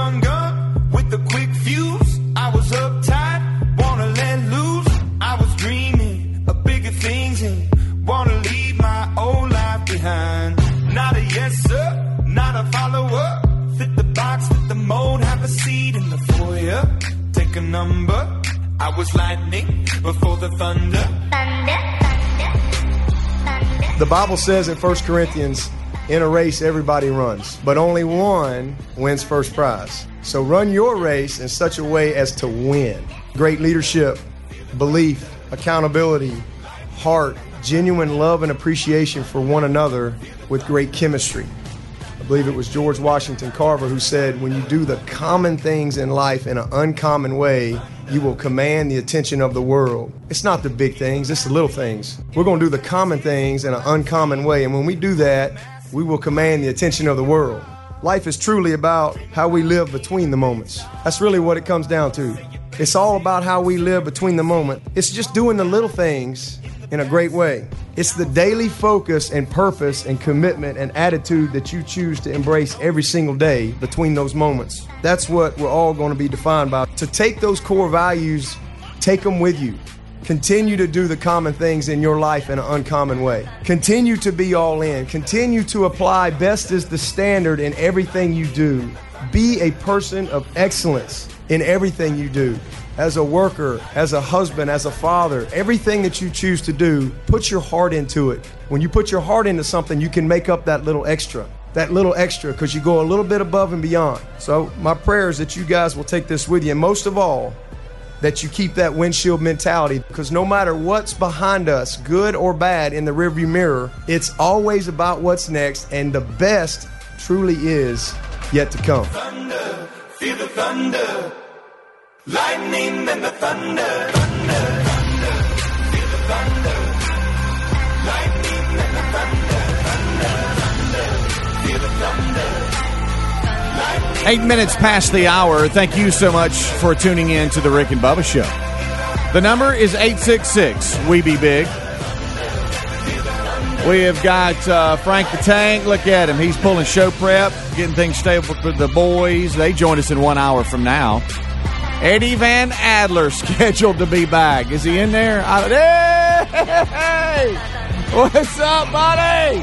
young gun with a quick fuse. I was uptight, wanna let loose. I was dreaming of bigger things and wanna leave my old life behind. Not a yes sir, not a follower. Fit the box, fit the mold, have a seat in the foyer. Take a number. I was lightning before the thunder. The Bible says in 1 Corinthians, in a race everybody runs, but only one wins first prize. So run your race in such a way as to win. Great leadership, belief, accountability, heart, genuine love and appreciation for one another with great chemistry. I believe it was George Washington Carver who said, When you do the common things in life in an uncommon way, you will command the attention of the world. It's not the big things, it's the little things. We're going to do the common things in an uncommon way. And when we do that, we will command the attention of the world. Life is truly about how we live between the moments. That's really what it comes down to. It's all about how we live between the moment. It's just doing the little things in a great way. It's the daily focus and purpose and commitment and attitude that you choose to embrace every single day between those moments. That's what we're all going to be defined by. To take those core values, take them with you. Continue to do the common things in your life in an uncommon way. Continue to be all in. Continue to apply best is the standard in everything you do. Be a person of excellence in everything you do. As a worker, as a husband, as a father, everything that you choose to do, put your heart into it. When you put your heart into something, you can make up that little extra. That little extra because you go a little bit above and beyond. So, my prayer is that you guys will take this with you. And most of all, that you keep that windshield mentality because no matter what's behind us, good or bad, in the rearview mirror, it's always about what's next, and the best truly is yet to come. Thunder, feel the thunder. Lightning and the thunder. Thunder, thunder, feel the thunder. Eight minutes past the hour. Thank you so much for tuning in to the Rick and Bubba Show. The number is 866 We Be Big. We have got uh, Frank the Tank. Look at him. He's pulling show prep, getting things stable for the boys. They join us in one hour from now. Eddie Van Adler scheduled to be back. Is he in there? I, hey! What's up, buddy?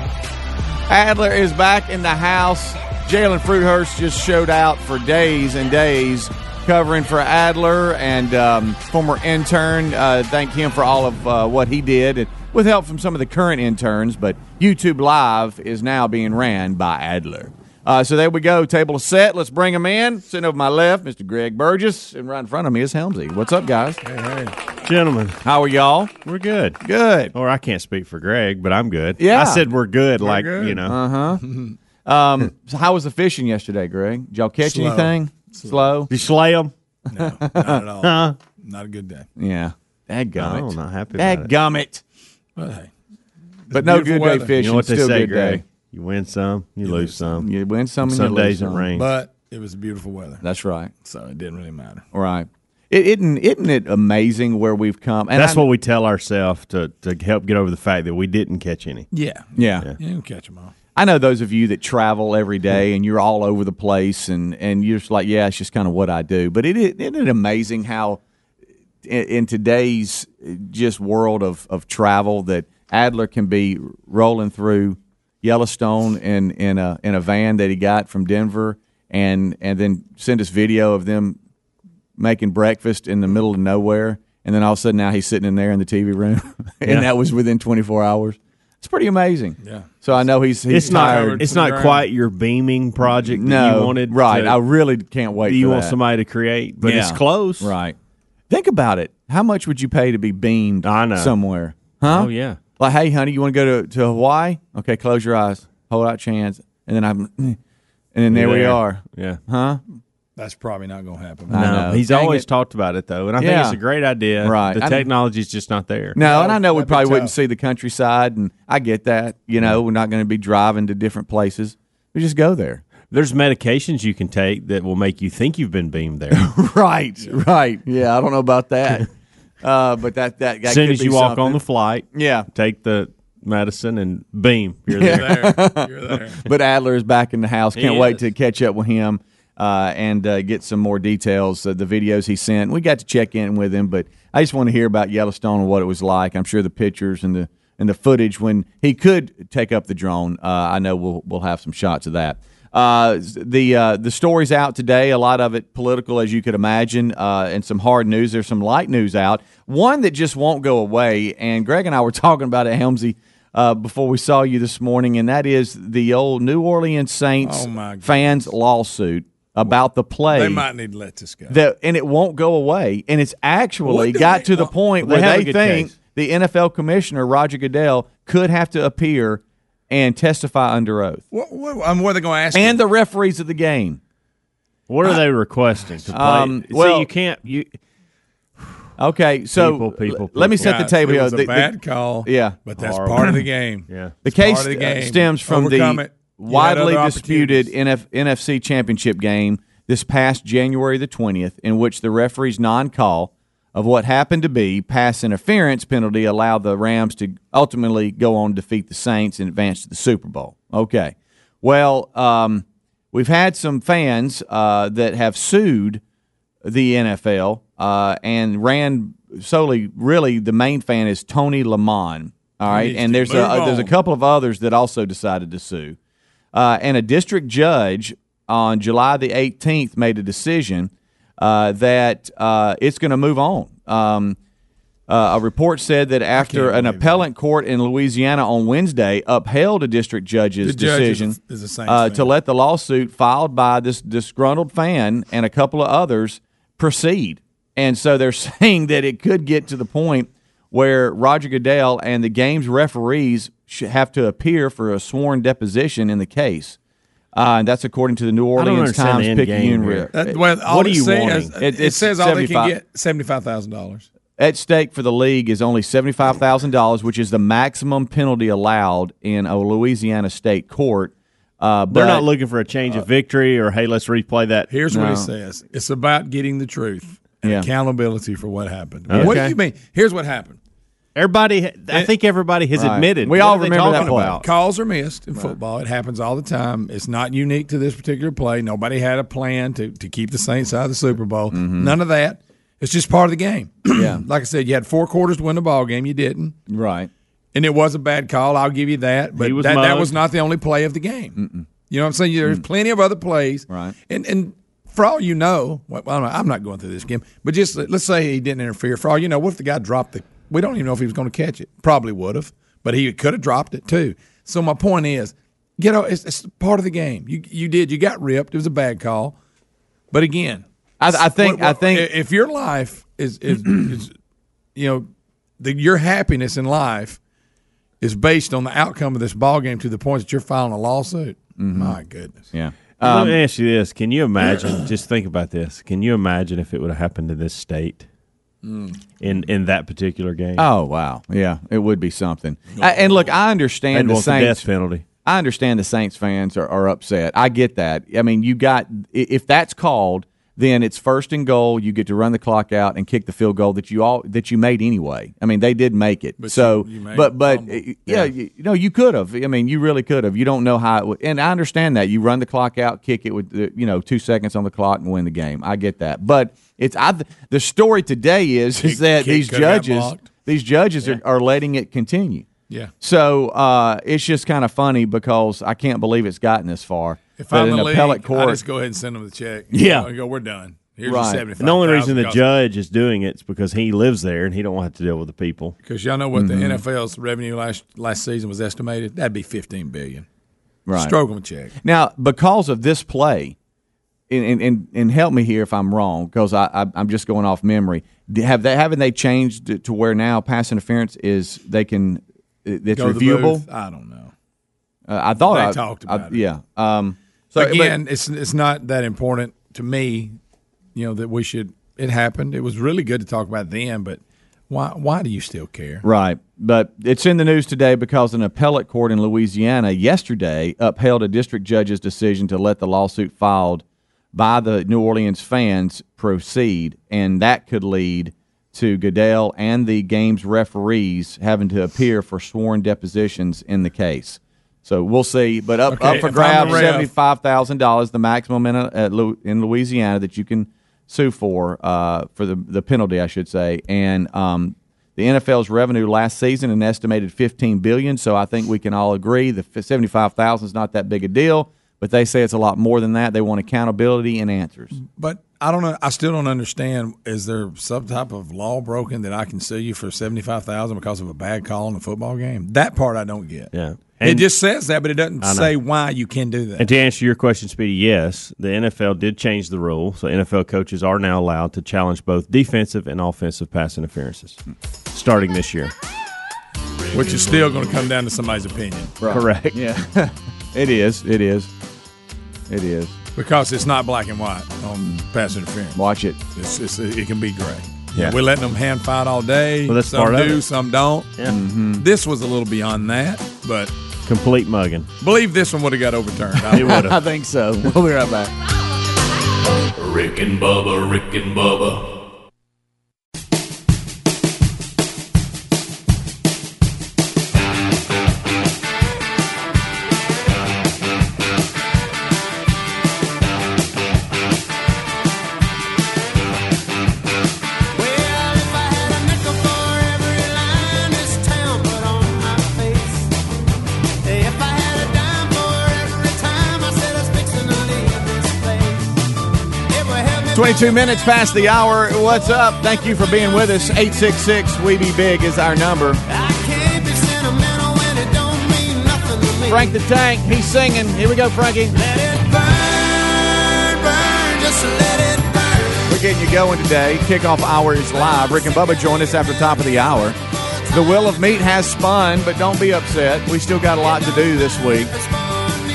Adler is back in the house. Jalen Fruithurst just showed out for days and days covering for Adler and um, former intern. Uh, thank him for all of uh, what he did and with help from some of the current interns. But YouTube Live is now being ran by Adler. Uh, so there we go. Table is set. Let's bring him in. Sitting over my left, Mr. Greg Burgess, and right in front of me is Helmsy. What's up, guys? Hey, hey. gentlemen, How are y'all? we're good. Good. Or I can't speak for Greg, but I'm good. Yeah. I said we're good, like, you know. Uh huh. um, so how was the fishing yesterday, Greg? Did y'all catch Slow. anything? Slow. you slay them? No, not at all. Not a good day. Yeah. Dad gummit. Oh, not happy about Dad it. gummit. But hey, But no beautiful good day weather. fishing. You know what they Still say, good Greg? day. You win some, you, lose some. You win some and some you lose days it some. rains. but it was beautiful weather, That's right. so it didn't really matter. Right. It, isn't isn't it amazing where we've come? And That's I- what we tell ourselves to, to help get over the fact that we didn't catch any. Yeah, Yeah. you can catch them all. I know those of you that travel every day mm-hmm. and you're all over the place and, and you're just like, yeah, it's just kind of what I do. But it, it, isn't it amazing how in, in today's uh, just world of, of travel that Adler can be rolling through Yellowstone in, in a in a van that he got from Denver and and then send us video of them making breakfast in the middle of nowhere and then all of a sudden now he's sitting in there in the TV room and Yeah. that was within 24 hours. It's pretty amazing. Yeah. So I know he's he's It's not. It's not quite your beaming project that no, you wanted. right? to- I really can't wait. that you for want somebody to create, but it's close. right? Think about it. How much would you pay to be beamed I know. somewhere? Huh? Oh yeah. Like, hey, honey, you want to go to, to Hawaii? Okay, close your eyes, hold out your hands, and then I'm, and then there, we are. Yeah. Huh? That's probably not going to happen. I No, know. he's Dang always it. talked about it though, and I Yeah. think it's a great idea. Right. The I- technology's just not there. No, and I know we that'd be probably wouldn't tough. see the countryside, and I get that. You know, we're not going to be driving to different places. We just go there. There's medications you can take that will make you think you've been beamed there. right, right. Yeah, I don't know about that, uh, but that that, that as soon could as be you walk on something. the flight, yeah. take the medicine and beam. You're there. there, you're there. but Adler is back in the house. Can't wait is. to catch up with him. Uh, and uh, get some more details. Uh, the videos he sent, we got to check in with him, but I just want to hear about Yellowstone and what it was like. I'm sure the pictures and the and the footage when he could take up the drone. Uh, I know we'll we'll have some shots of that. Uh, the uh, the story's out today. A lot of it political, as you could imagine, uh, and some hard news. There's some light news out. One that just won't go away. And Greg and I were talking about it, Helmsy, uh, before we saw you this morning, and that is the old New Orleans Saints Oh, fans lawsuit about the play. They might need to let this go. that, and it won't go away. And it's actually got they- to the well, point they where have a they think case. the NFL commissioner Roger Goodell could have to appear and testify under oath, what, what, I mean, what are they going to ask? and him? the referees of the game. What are they requesting to play? Um, See, well- you can't. You Okay, so People, people, let me people. set the table It here. was a The- the- bad call. yeah. but that's Horrible. part of the game. yeah. The It's case of the game. stems from Overcome the it. Widely disputed. NF, NFC Championship game this past January the 20th, in which the referee's non call of what happened to be pass interference penalty allowed the Rams to ultimately go on to defeat the Saints and advance to the Super Bowl. Okay. Well, um, we've had some fans uh, that have sued the NFL uh, and ran solely. Really, the main fan is Tony LeMon. All right, and there's move a, there's a couple of others that also decided to sue. Uh, and a district judge on July the 18th made a decision uh, that uh, it's going to move on. Um, uh, a report said that after an appellate court in Louisiana on Wednesday upheld a district judge's judge is decision is a uh, to let the lawsuit filed by this disgruntled fan and a couple of others proceed. And so they're saying that it could get to the point where Roger Goodell and the game's referees should have to appear for a sworn deposition in the case. Uh, and that's according to the New Orleans Times Picayune game Re- well, all What are it you says- wanting? It, It- says all they can get seventy five thousand dollars. At stake for the league is only seventy-five thousand dollars, which is the maximum penalty allowed in a Louisiana state court. Uh, but They're not looking for a change of victory or hey, let's replay that. Here's what No. it says: It's about getting the truth and Yeah. accountability for what happened. Okay. What do you mean? Here's what happened: Everybody, I think everybody has Right. admitted. We all remember that talking play. about? calls are missed in football. It happens all the time. It's not unique to this particular play. Nobody had a plan to to keep the Saints out of the Super Bowl. None of that. It's just part of the game. Mm-hmm. Yeah. like I said, you had four quarters to win the ball game. You didn't. right. and it was a bad call. I'll give you that, but was that, that was not the only play of the game. You know what I'm saying? There's plenty of other plays, Right. And and for all you know, well, I'm not- going through this game, but just let's say he didn't interfere. For all you know, what if the guy dropped the? We don't even know if he was going to catch it. Probably would have, but he could have dropped it too. So my point is, you know, it's, it's part of the game. You you did you got ripped. It was a bad call, but again, I, I think. what- what- I think. if your life is is, is you know the, your happiness in life is based on the outcome of this ball game to the point that you're filing a lawsuit. Mm-hmm. My goodness. yeah. Let Um, me ask you this: Can you imagine? just think about this. Can you imagine if it would have happened in this state, in in that particular game? oh wow. Yeah. It would be something. I, and look, I understand and the want the Saints. death penalty. I understand the Saints fans are, are upset. I get that. I mean, you got if that's called, then it's first and goal. You get to run the clock out and kick the field goal that you all that you made anyway. I mean, they did make it. so, you- you made but but fumble. uh, yeah, you, you know, you could have. I mean, you really could have. You don't know how it would, and I understand that you run the clock out, kick it with you know two seconds on the clock and win the game. I get that, but it's I. The story today is is that kick these could have got judges these judges are, are letting it continue. Yeah. So uh, it's just kind of funny because I can't believe it's gotten this far. If But I'm an the league, appellate I just go ahead and send them the check. Yeah. Know, go, we're done. Here's Right. And seventy five. And the only reason the judge is doing it is because he lives there and he don't have to deal with the people. because y'all know what Mm-hmm. the NFL's revenue last last season was estimated. That'd be fifteen billion. right. Stroke them a check. Now, because of this play, and, and, and, help me here if I'm wrong, because I, I, I'm just going off memory. Have they haven't they changed it to where now pass interference is they can it's Go reviewable? I don't know. Uh, I thought They I talked I- about it. Yeah. Um, so but- again, it's it's not that important to me. You know that we should. It happened. It was really good to talk about then, but why why do you still care? Right. But it's in the news today because an appellate court in Louisiana yesterday upheld a district judge's decision to let the lawsuit filed by the New Orleans fans proceed, and that could lead to Goodell and the game's referees having to appear for sworn depositions in the case. So we'll see. But up, Okay, up for grabs, seventy five thousand dollars, the maximum in a, at in Louisiana that you can sue for uh, for the the penalty, I should say. And um, the NFL's revenue last season an estimated fifteen billion. So I think we can all agree the seventy five thousand is not that big a deal. But they say it's a lot more than that. They want accountability and answers. But I don't know. I still don't understand. Is there some type of law broken that I can sue you for seventy five thousand because of a bad call in a football game? That part I don't get. Yeah. It just says that, but it doesn't say why you can do that. And to answer your question, Speedy, yes, the NFL did change the rule, so NFL coaches are now allowed to challenge both defensive and offensive pass interferences, starting this year. Which is still going to come down to somebody's opinion Correct. Yeah, it is. It is. It is. because it's not black and white on pass interference. Watch it. It's, it's, it can be gray. Yeah. We're letting them hand fight all day. Well, that's some part of do, it. some don't. Yeah. Mm-hmm. This was a little beyond that, but Complete mugging. believe this one would have got overturned. It would I think so. We'll be right back. Rick and Bubba, Rick and Bubba. 22 minutes past the hour. What's up? Thank you for being with us. 866 We Be Big is our number. I can't be sentimental when it don't mean nothing to me. Frank the Tank, he's singing. Here we go, Frankie. Let it burn, burn, just let it burn. We're getting you going today. Kickoff hour is live. Rick and Bubba join us after top of the hour. The Wheel of Meat has spun, but don't be upset. We still got a lot to do this week.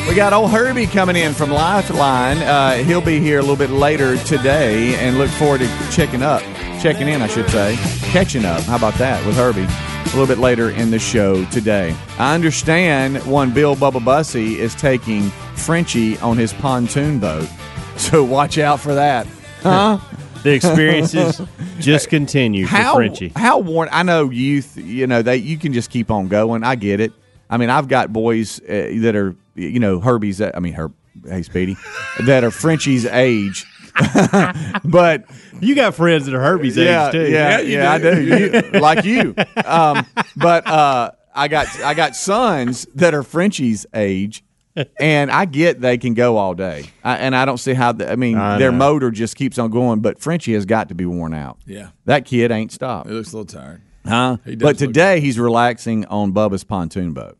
We got old Herbie coming in from Lifeline. Uh, he'll be here a little bit later today, and look forward to checking up, checking in, I should say, catching up. How about that with Herbie? A little bit later in the show today. I understand one Bill Bubba Bussey is taking Frenchie on his pontoon boat, so watch out for that. Huh? The experiences just continue for how Frenchie. how worn? I know youth. You know they you can just keep on going. I get it. I mean, I've got boys uh, that are you know Herbie's. I mean, Herb. Hey, Speedy, that are Frenchie's age. but You got friends that are Herbie's yeah, age too. yeah, you yeah, I do. do. You, like you. Um, but uh, I got I got sons that are Frenchie's age, and I get they can go all day, I, and I don't see how. The, I mean, I their motor just keeps on going. But Frenchie has got to be worn out. Yeah. that kid ain't stopped. He looks a little tired. Huh? But look today he's relaxing on Bubba's pontoon boat,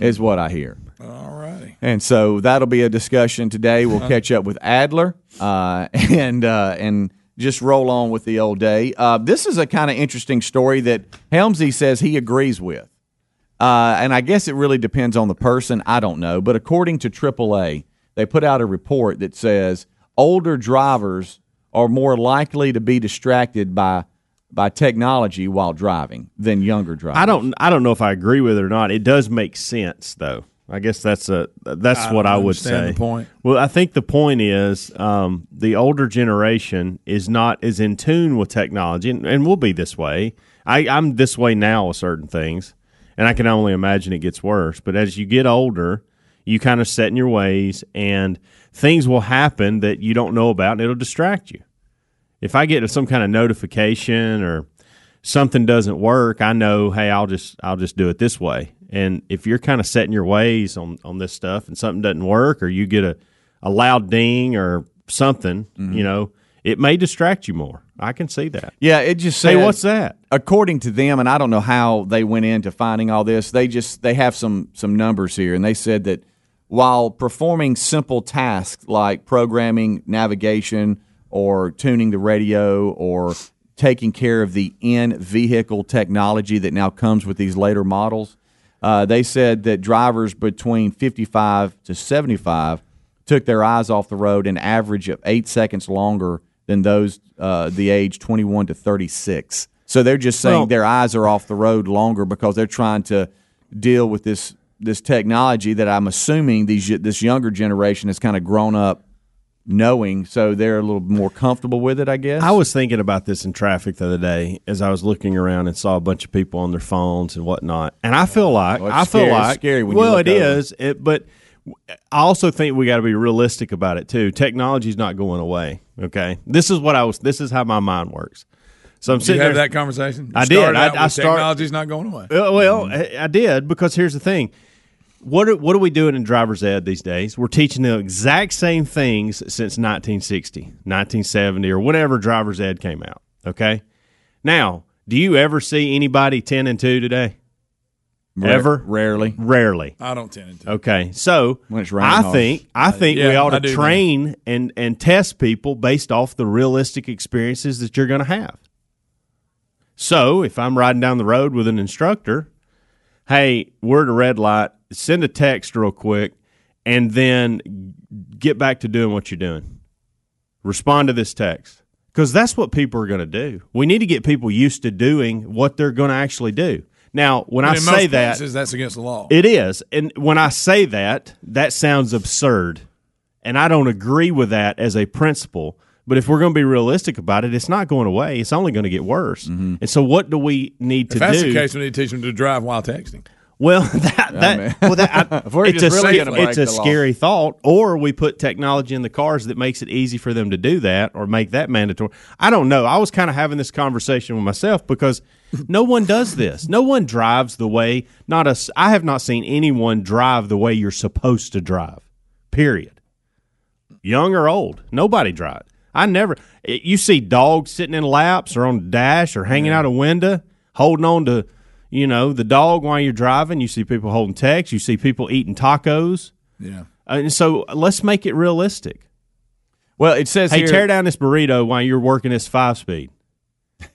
is what I hear. All righty. And so that'll be a discussion today. We'll catch up with Adler uh, and uh, and just roll on with the old day. Uh, this is a kind of interesting story that Helmsy says he agrees with. Uh, and I guess it really depends on the person. I don't know. But according to AAA, they put out a report that says older drivers are more likely to be distracted by by technology while driving than younger drivers. I don't. I don't know if I agree with it or not. It does make sense, though. I guess that's a that's I what I would say. the point. Well, I think the point is um, the older generation is not as in tune with technology, and, and we'll be this way. I, I'm this way now with certain things, and I can only imagine it gets worse. But as you get older, you kind of set in your ways, and things will happen that you don't know about, and it'll distract you. If I get some kind of notification or something doesn't work, I know, hey, I'll just I'll just do it this way. And if you're kind of setting your ways on on this stuff and something doesn't work or you get a a loud ding or something, mm-hmm. you know, it may distract you more. I can see that. Yeah, it just Say, says, what's that? According to them, and I don't know how they went into finding all this. They just they have some some numbers here, and they said that while performing simple tasks like programming, navigation, or tuning the radio, or taking care of the in vehicle technology that now comes with these later models, uh, they said that drivers between 55 to 75 took their eyes off the road an average of eight seconds longer than those uh, the age 21 to 36. So they're just saying Well- their eyes are off the road longer because they're trying to deal with this this technology that I'm assuming these this younger generation has kind of grown up knowing, so they're a little more comfortable with it. I guess. I was thinking about this in traffic the other day as I was looking around and saw a bunch of people on their phones and whatnot. And I feel like Well, I feel scary. It's like scary when you well, look it over. is. It, but I also think we got to be realistic about it too. Technology's not going away. Okay, this is what I was. This is how my mind works. So I'm Did you sitting have there. that conversation? I You did. started I- out I with start- technology's not going away. Uh, Well, I, I did because here's the thing. What are, what are we doing in driver's ed these days? We're teaching the exact same things since 1960, 1970, or whenever driver's ed came out. Okay. Now, do you ever see anybody 10 and 2 today? Ra- ever? rarely. Rarely. I don't 10 and 2. Okay, so When it's I hard. think I think we yeah, ought to do, man. train and and test people based off the realistic experiences that you're going to have. So if I'm riding down the road with an instructor, hey, we're at a red light. Send a text real quick, and then get back to doing what you're doing. Respond to this text because that's what people are going to do. We need to get people used to doing what they're going to actually do. Now, when I say most that, places, that's against the law. it is. And when I say that, that sounds absurd. And I don't agree with that as a principle. But if we're going to be realistic about it, it's not going away. It's only going to get worse. Mm-hmm. And so, what do we need to if that's do? the case, we need to teach them to drive while texting. Well, that, that, man. well, that I, it's a, really sca- it's a the law. scary thought. Or we put technology in the cars that makes it easy for them to do that, or make that mandatory. I don't know. I was kind of having this conversation with myself because no one does this. No one drives the way. Not a. s- I have not seen anyone drive the way you're supposed to drive. Period. Young or old, nobody drives. I never. it- You see dogs sitting in laps or on the dash or hanging out a window, holding on to, you know, the dog while you're driving. You see people holding text. You see people eating tacos. Yeah. Uh, and so let's make it realistic. Well, it says Hey, here. tear down this burrito while you're working this five speed.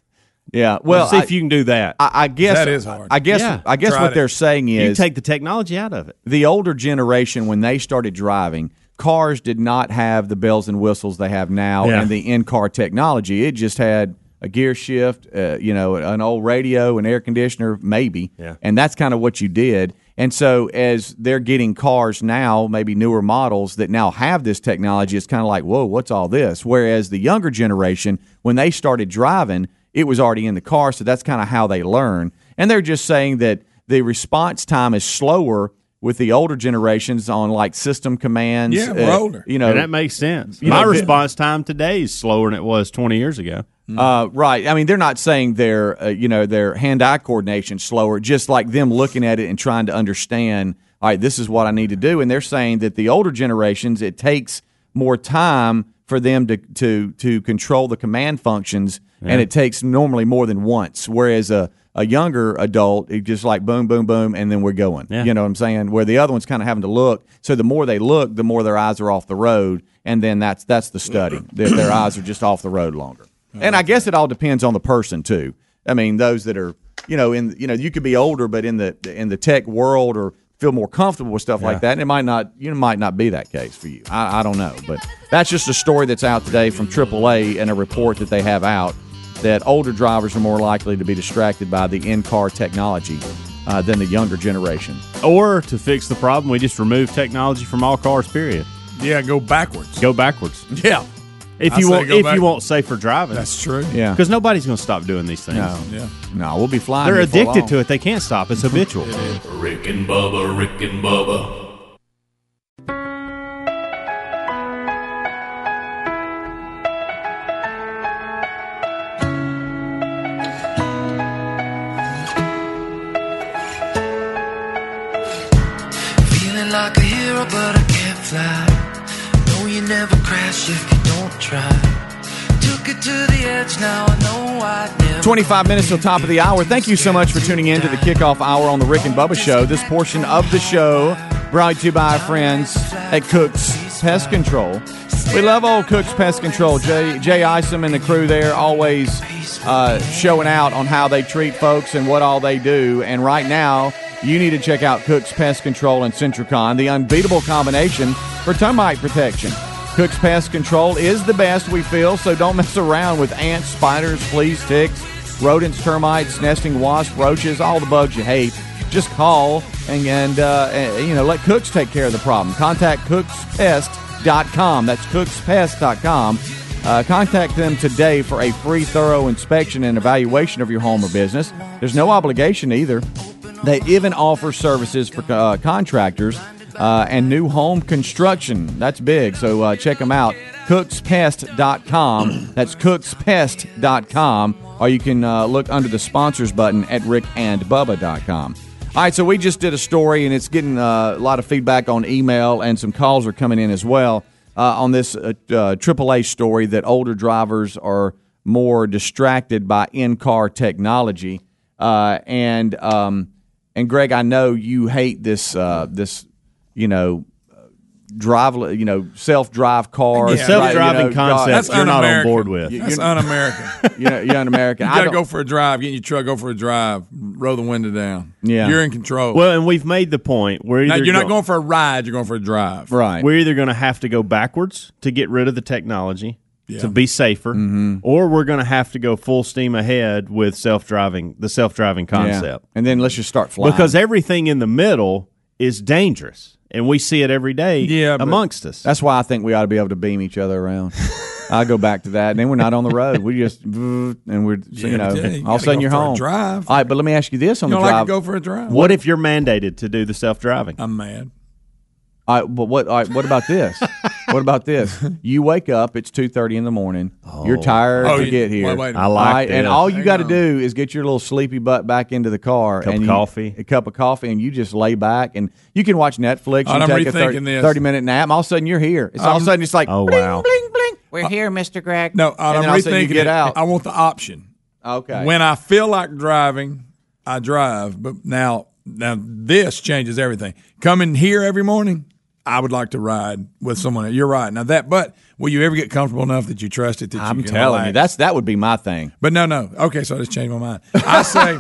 Yeah. Well, Well, see I, if you can do that. I, I guess That is hard. I guess. Yeah. I guess Tried what it. they're saying is you take the technology out of it. the older generation when they started driving cars did not have the bells and whistles they have now Yeah. and the in-car technology. It just had a gear shift uh, you know an old radio an air conditioner maybe. Yeah. and that's kind of what you did. And so as they're getting cars now maybe newer models that now have this technology it's kind of like whoa what's all this? Whereas the younger generation when they started driving it was already in the car so that's kind of how they learn. And they're just saying that the response time is slower with the older generations on like system commands. Yeah, we're older. You know, and that makes sense. My know, response time today is slower than it was 20 years ago. uh, right. I mean, they're not saying their uh, you know their hand-eye coordination slower. Just like them looking at it and trying to understand. All right, this is what I need to do. And they're saying that the older generations, it takes more time for them to to to control the command functions, and it takes normally more than once. Whereas a a younger adult, it just like boom, boom, boom, and then we're going. Yeah. You know what I'm saying? Where the other one's kind of having to look. So the more they look, the more their eyes are off the road, and then that's that's the study. their, their eyes are just off the road longer. And I guess it all depends on the person too. I mean, those that are you know in you know you could be older, but in the in the tech world or feel more comfortable with stuff like that, and it might not you know might not be that case for you. I, I don't know, but that's just a story that's out today from AAA and a report that they have out that older drivers are more likely to be distracted by the in-car technology uh, than the younger generation. Or to fix the problem, we just remove technology from all cars. Period. Yeah, go backwards. Go backwards. Yeah. If I you want, if back- you want safer driving, That's true. Yeah, because nobody's going to stop doing these things. no, Yeah. no, we'll be flying. They're addicted long. to it. They can't stop. It's habitual. Rick and Bubba, Rick and Bubba. Fly. No, you never crash if you don't try. Took it to the edge, now I know never. 25 minutes till top of the hour. Thank you so much for tuning in to the kickoff hour on the Rick and Bubba Show. This portion of the show brought to you by our friends at Cook's Pest Control. We love old Cook's Pest Control. Jay, Jay Isom and the crew there always uh, showing out on how they treat folks and what all they do. And right now, you need to check out Cook's Pest Control and Sentricon, the unbeatable combination for termite protection. Cook's Pest Control is the best, we feel, so don't mess around with ants, spiders, fleas, ticks, rodents, termites, nesting wasps, roaches, all the bugs you hate. Just call and, and uh, uh, you know let Cooks take care of the problem. Contact Cooks Pest cookspest.com. That's cookspest.com. Uh, contact them today for a free, thorough inspection and evaluation of your home or business. There's no obligation either. They even offer services for uh, contractors uh, and new home construction. That's big. So uh, check them out. Cookspest.com. That's cookspest.com. Or you can uh, look under the sponsors button at rickandbubba.com. All right, so we just did a story, and it's getting uh, a lot of feedback on email, and some calls are coming in as well uh, on this AAA story that older drivers are more distracted by in-car technology. Uh, and um, and Greg, I know you hate this uh, this you know drive you know self drive cars, Yeah, Self-driving you know, concept you're not on board with. That's un-American. You know, you're an American. You I got to go for a drive. Get in your truck. Go for a drive. Roll the window down. Yeah. you're in control. Well, and we've made the point. We're now, you're not going for a ride. You're going for a drive. right. We're either going to have to go backwards to get rid of the technology Yeah. to be safer, Mm-hmm. or we're going to have to go full steam ahead with self driving, the self driving Yeah. concept. And then let's just start flying Because everything in the middle is dangerous, and we see it every day Yeah, amongst us. That's why I think we ought to be able to beam each other around. I go back to that, and then we're not on the road. We just and we're you know yeah, you all of a sudden you're home. drive. All right, but let me ask you this on You the don't like drive. to go for a drive? what if you're mandated to do the self driving? I'm mad. all right, but what? All right, what about this? what about this? You wake up. It's two thirty in the morning. You're oh. tired Oh, to you- get here. wait, wait. I like All right, and all you got to do is get your little sleepy butt back into the car. Cup and of you- coffee. A cup of coffee, and you just lay back, and you can watch Netflix. You I'm take a 30, rethinking this. 30 minute nap. All of a sudden, you're here. It's all of a I'm- sudden it's like, Oh, bling, wow. bling, bling. We're here, Mister Greg. No, I'm then all of a sudden rethinking you get it. out. I want the option. okay. When I feel like driving, I drive. But now, now this changes everything. Coming here every morning, I would like to ride with someone. You're right. Now that, but will you ever get comfortable enough that you trust it? That I'm you can telling you, that's that would be my thing. But no, no. Okay, so I just changed my mind. I say,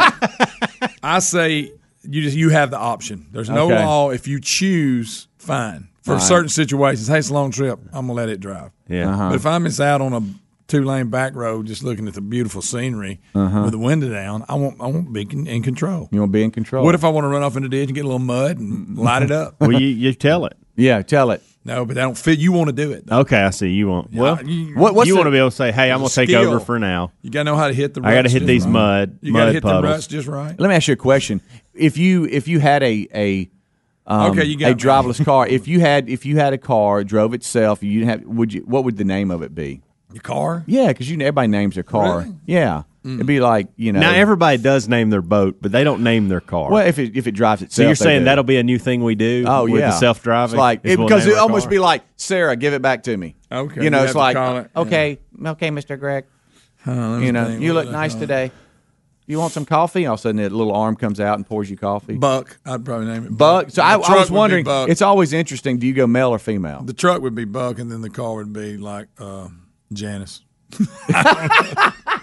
I say, you just you have the option. There's no Okay. law. If you choose, fine. For certain situations, hey, it's a long trip. I'm gonna let it drive. Yeah. Uh-huh. But if I'm just out on a two lane back road, just looking at the beautiful scenery Uh-huh. with the window down, I won't. I won't be con- in control. You want to be in control. What if I want to run off in the ditch and get a little mud and light it up? well, you, you tell it. Yeah, tell it. No, but I don't fit. You want to do it. though. Okay, I see. You want well. you, What, what's you the- want to be able to say, "Hey, I'm going to take over for now." you gotta know how to hit the. Ruts I got to hit these right. mud You gotta mud hit the puddles. ruts just right. Let me ask you a question. If you if you had a a um, Okay, you got a me. driverless car. If you had if you had a car drove itself, you didn't have would you what would the name of it be? Your car. Yeah, because you everybody names their car. Really? Yeah, it'd be like you know. Now everybody does name their boat, but they don't name their car. well, if it if it drives itself, so you're saying do. that'll be a new thing we do? Oh with yeah, self driving. Like it, because it almost be like Sarah, give it back to me. Okay, you you know, have it's like it, okay, okay, Mister Greg. you know, you look nice today. You want some coffee? All of a sudden, that little arm comes out and pours you coffee. Buck. I'd probably name it Buck. So I, I was wondering. Buck. It's always interesting. Do you go male or female? the truck would be Buck, and then the car would be like uh, Janice.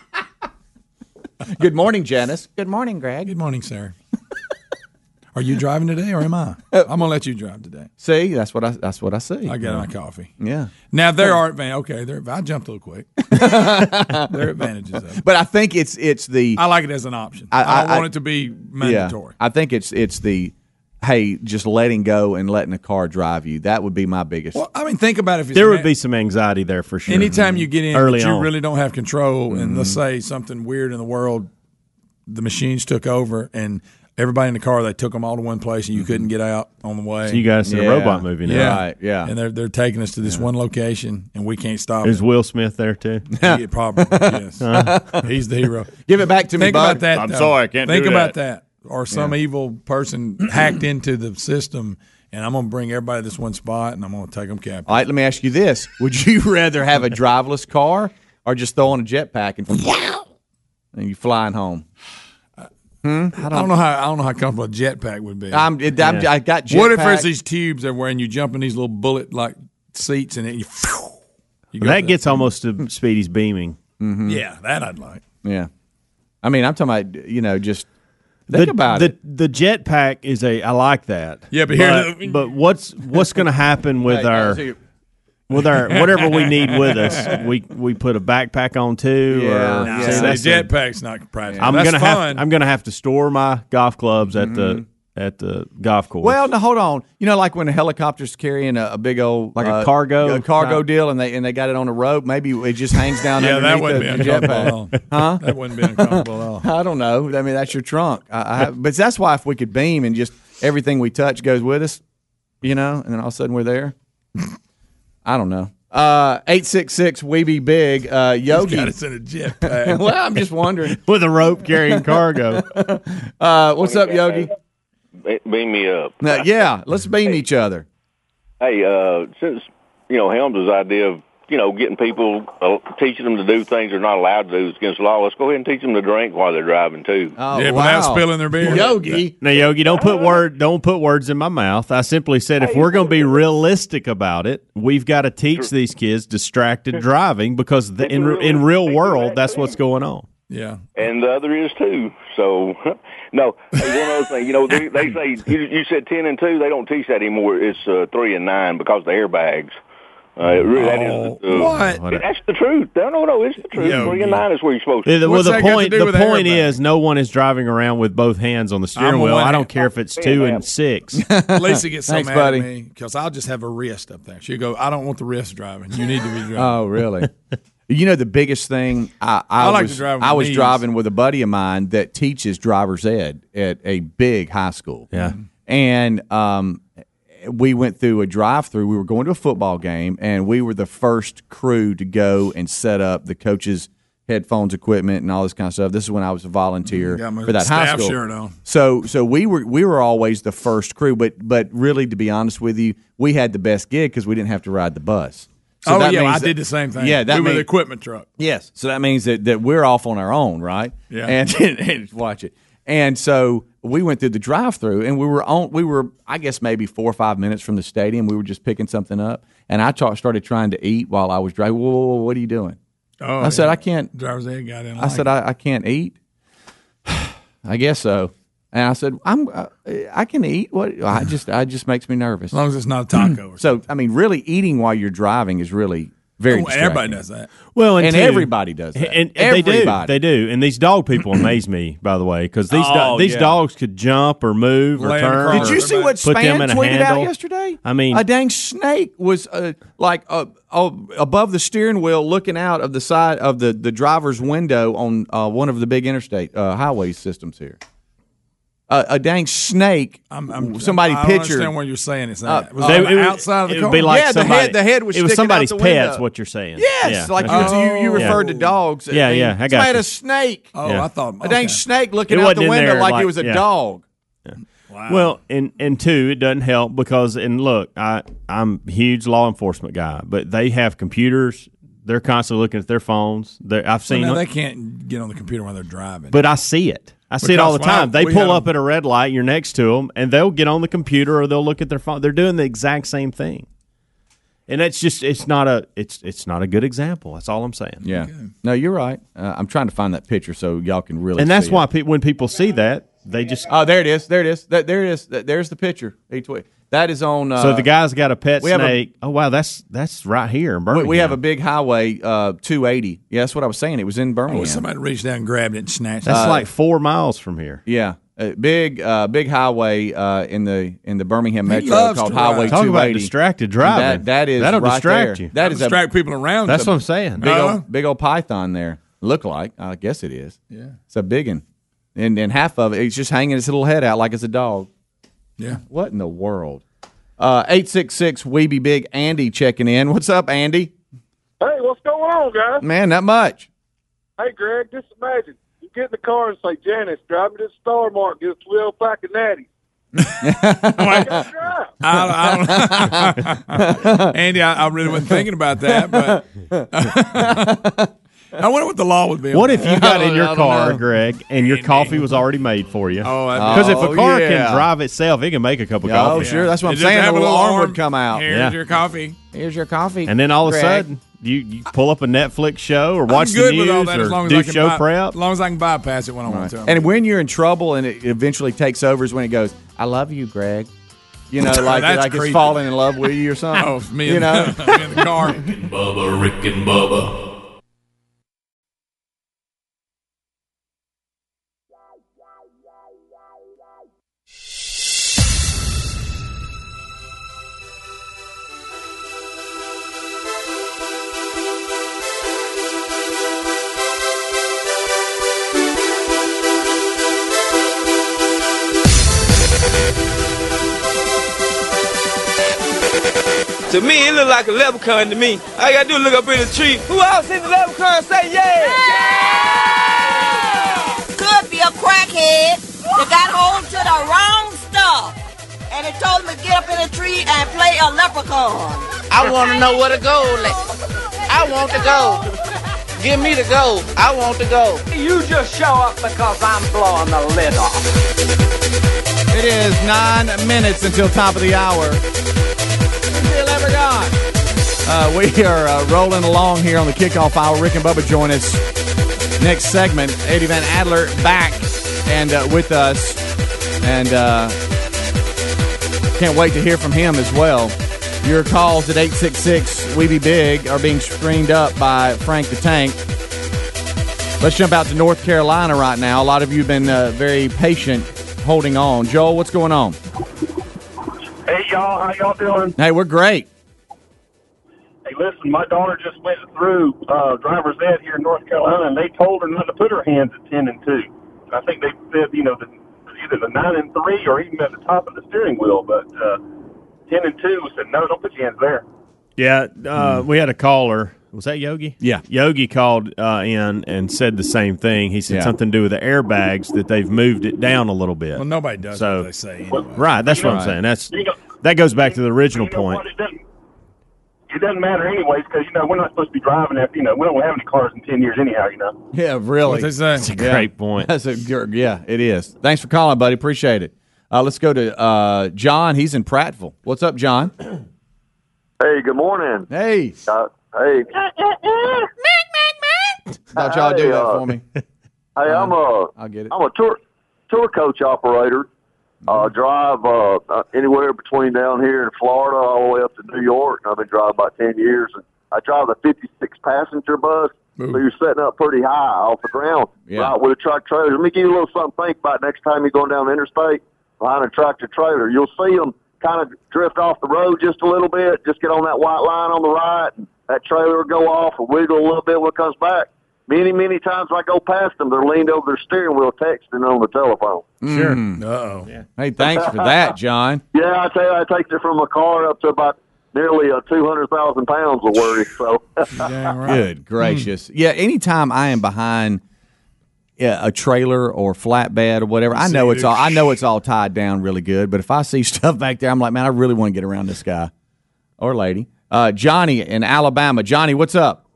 Good morning, Janice. Good morning, Greg. Good morning, Sarah. Are you driving today, or am I? Uh, I'm gonna let you drive today. See, that's what I. That's what I see. I got my coffee. yeah. Now there are advantages. Okay, there. I jumped a little quick. there are advantages of it. But I think it's it's the I like it as an option. I- I, don't I- want it to be yeah. mandatory. I think it's it's the hey, just letting go and letting the car drive you. That would be my biggest. Well, I mean, think about it if it's there would be some anxiety there for sure. Anytime you get in, Early you on. really don't have control, and let's Mm-hmm. say something weird in the world, the machines took over, and everybody in the car they took them all to one place, and you couldn't get out on the way. So you guys see Yeah. a robot movie now. yeah, Right, yeah. and they're they're taking us to this one location, and we can't stop. Is it. Will Smith there too? Yeah, probably yes. He's the hero. Give it back to me, Think bud. about that. I'm though. sorry, I can't Think do about that. that. Or some evil person hacked into the system, and I'm going to bring everybody to this one spot, and I'm going to take them captive. All right, let me ask you this: Would you rather have a driveless car or just throw on a jetpack and and you flying home? Hmm? I don't know how I don't know how comfortable a jetpack would be. I'm, it, I'm I got jetpack. what if there's these tubes everywhere, and you jump in these little bullet like seats, and it you, you go that to- gets almost to Speedy's beaming. yeah, that I'd like. Yeah, I mean, I'm talking about you know just think the, about the, it. The jetpack is a. I like that. Yeah, but here- but, but what's what's going to happen with Hey, our so with our whatever we need with us? We we put a backpack on too. Yeah, or, yeah. See, See, the that's jetpack's not practical. I'm That's gonna fun. have I'm gonna have to store my golf clubs at the mm-hmm. At the golf course. Well, no, hold on. You know, like when a helicopter's carrying a, a big old Like a uh, cargo a cargo type? deal, and they and they got it on a rope. Maybe it just hangs down. Yeah, that wouldn't the, be the uncomfortable jetpack. at. Huh? That wouldn't be uncomfortable at all. I don't know. I mean, that's your trunk. I, I have, but that's why if we could beam and just everything we touch goes with us, you know, and then all of a sudden we're there. I don't know. Uh, eight six six we be big. Uh, Yogi. Got us in a jetpack. well, I'm just wondering. with a rope carrying cargo. Uh, what's up, Yogi? Be- Beam me up. Uh, yeah, let's beam each other. Hey, uh, since you know Helms' idea of you know getting people uh, teaching them to do things they're not allowed to do is against the law, let's go ahead and teach them to drink while they're driving too. Oh, yeah, wow. without spilling their beer. Yogi. Now, Yogi, don't put word, don't put words in my mouth. I simply said if we're going to be realistic about it, we've got to teach these kids distracted driving because the, in in real world, that's what's going on. Yeah. And the other is too. So, no. Hey, one other thing, you know, they, they say you, you said ten and two. They don't teach that anymore. It's uh, three and nine because of the airbags. Uh, it really, that is the, Oh, what? What a- That's the truth. No, no, no. It's the truth. Yo, three and nine is where you're supposed to. The- well, What's the that got to point the point airbag? is no one is driving around with both hands on the steering I'm wheel. I don't care if it's two and six. Lisa gets so Thanks, mad buddy. at me because I'll just have a wrist up there. She'll go, I don't want the wrist driving. You need to be driving. Oh, really? You know the biggest thing I, I, I like to was drive I was knees. driving with a buddy of mine that teaches driver's ed at a big high school. Yeah. and um, we went through a drive-through. We were going to a football game, and we were the first crew to go and set up the coaches' headphones, equipment, and all this kind of stuff. This is when I was a volunteer Got for that high school. shirt on. So so we were we were always the first crew, but but really to be honest with you, we had the best gig because we didn't have to ride the bus. So oh, that yeah, means I that- did the same thing. Yeah, that we were the equipment truck. Yes. So that means that, that we're off on our own, right? Yeah. And, and watch it. And so we went through the drive-through, and we were on. We were, I guess, maybe four or five minutes from the stadium. We were just picking something up, and I ta- started trying to eat while I was driving. Whoa, whoa, whoa, what are you doing? Oh, I said, yeah. I can't. Driver's ed got in. I said, I, I can't eat. I guess so. And I said, I'm. Uh, I can eat. What? I just. I just makes me nervous. as long as it's not a taco. Or So I mean, really, eating while you're driving is really very. something. everybody does that. Well, and, And two- everybody does that. And, and they do, they do. And these dog people amaze me, by the way, because these do- Oh, these yeah. dogs could jump or move or turn. across. Did you see what Put Span in a tweeted out yesterday? I mean- a dang snake was uh, like uh, uh, above the steering wheel, looking out of the side of the, the driver's window on uh, one of the big interstate uh, highway systems here. Uh, a dang snake. I'm, I'm, somebody I don't pictured. understand what you're saying. It's Uh, was uh, it on They- the it outside of the it car. would be like Yeah, the head- the head was it was sticking out somebody's the pets. window. What you're saying? Yes, Yeah, like that's you, you, you Yeah. referred to dogs. Yeah, I mean, yeah, I got somebody had a snake. oh, Yeah. I thought A dang snake looking It out the window like, like- it was a yeah. dog. Wow. Well, and and two, it doesn't help because and look, I I'm a huge law enforcement guy, but they have computers. They're constantly looking at their phones. They're, I've seen, now them, they can't get on the computer while they're driving. but I see it. I see it all the Because, well, time. They pull up them- at a red light. You're next to them, and they'll get on the computer or they'll look at their phone. They're doing the exact same thing, and that's just it's not a it's it's not a good example. That's all I'm saying. Yeah. No, you're right. Uh, I'm trying to find that picture so y'all can really. and that's see why It. pe- when people see that, they just Oh, there it is. There it is. That, there it is. That, there's the picture. He tweet. That is on. Uh, so the guy's got a pet we have a- snake. oh wow, that's that's right here in we, Birmingham. we have a big highway, uh, 280. Yeah, that's what I was saying. It was in Birmingham. oh, somebody reached down and grabbed it and snatched That's it. like four miles from here. Yeah, a big, uh, big highway uh, in the in the Birmingham Metro loves called to ride. Highway Talk 280. about distracted driving. That, that is that'll right distract there. you. That is a distract people around. That's what I'm saying. big Uh-huh. old big old python there. Look like I guess it is. Yeah. It's a big one, and and half of it, it's just hanging its little head out like it's a dog. Yeah. What in the world? Uh, eight six six we be big. Andy checking in. What's up, Andy? Hey, what's going on, guys? Man, not much. Hey, Greg, just imagine you get in the car and say, Janice, drive me to the Star Mart, get a 12 pack of natties. I. I don't, I don't Andy, I, I really wasn't thinking about that, but I wonder what the law would be. What if you got in your car, know. Greg, and your coffee was already made for you? Oh, Because if Oh, a car yeah. can drive itself, it can make a cup of Oh, coffee. sure. That's what I'm saying. have A a little little arm would come out. Here's Yeah. your coffee. Here's your coffee. And then all of a sudden, you, you pull up a Netflix show or watch the news that as or as do show by- prep. As long as I can bypass it when I want to. And when you're in trouble and it eventually takes over is when it goes, I love you, Greg. You know, like, That's like it's falling in love with you or something. oh, me you in, know? me in the car. Bubba, Rick and Bubba. Like a leprechaun to me. All I gotta do is look up in the tree. Who else seen the leprechaun? Say yeah! Could be a crackhead that got hold to the wrong stuff. And it told him to get up in a tree and play a leprechaun. I want to know where to go. Like, I want to go. Give me the go. I want to go. You just show up because I'm blowing the lid off. It is nine minutes until top of the hour. Uh, we are uh, rolling along here on the kickoff hour. Rick and Bubba join us next segment. Eddie Van Adler back and uh, with us, and uh, can't wait to hear from him as well. Your calls at 866 We Be Big are being screened up by Frank the Tank. Let's jump out to North Carolina right now. A lot of you have been uh, very patient holding on. Joel, what's going on? Hey y'all, how y'all doing? Hey, we're great. Hey, listen, my daughter just went through uh, driver's ed here in North Carolina, and they told her not to put her hands at ten and two. I think they said, you know, the, either the nine and three or even at the top of the steering wheel, but uh, ten and two said no, don't put your hands there. Yeah, uh, we had a caller. Was that Yogi? Yeah. Yogi called uh, in and said the same thing. He said Yeah. something to do with the airbags that they've moved it down a little bit. Well, nobody does So- what they say. Anyway. Right, that's what I'm Right. saying. That's that goes back to the original You know point. It doesn't. It doesn't matter anyways because you know we're not supposed to be driving after you know we don't have any cars in ten years anyhow. You know. Yeah, really. What? That's a great point. That's a good, yeah, it is. Thanks for calling, buddy. Appreciate it. Uh, let's go to uh, John. He's in Prattville. What's up, John? Hey, good morning. Hey. Uh, hey. Thought y'all do that uh, for me. Hey, I'm a I'll get it. I'm a tour tour coach operator. Uh, Mm-hmm. drive uh, uh, anywhere between down here in Florida all the way up to New York. And I've been driving about ten years, and I drive a 56 passenger bus. So you're setting up pretty high off the ground, Yeah. right? With a truck trailer. Let me give you a little something to think about next time you're going down the interstate behind a tractor trailer. You'll see them kind of drift off the road just a little bit. Just get on that white line on the right, and that trailer will go off and wiggle a little bit when it comes back. Many, many times I go past them, they're leaned over their steering wheel texting on the telephone. Sure. Uh oh. Hey, thanks for that, John. Yeah, I tell you, I take it from a car up to about nearly uh, 200,000 pounds of worry. So, Good gracious. Yeah, anytime I am behind yeah, a trailer or flatbed or whatever, I know it's all I know it's all tied down really good. But if I see stuff back there, I'm like, man, I really want to get around this guy or lady. Uh, Johnny in Alabama. Johnny, what's up?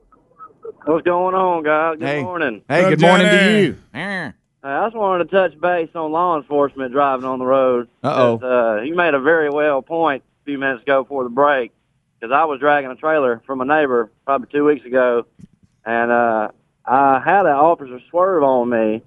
What's going on, guys? Good Hey. morning. Hey, good morning to you. Uh, I just wanted to touch base on law enforcement driving on the road. Uh-oh. 'Cause, Uh, you made a very well point a few minutes ago before the break because I was dragging a trailer from a neighbor probably two weeks ago, and uh, I had an officer swerve on me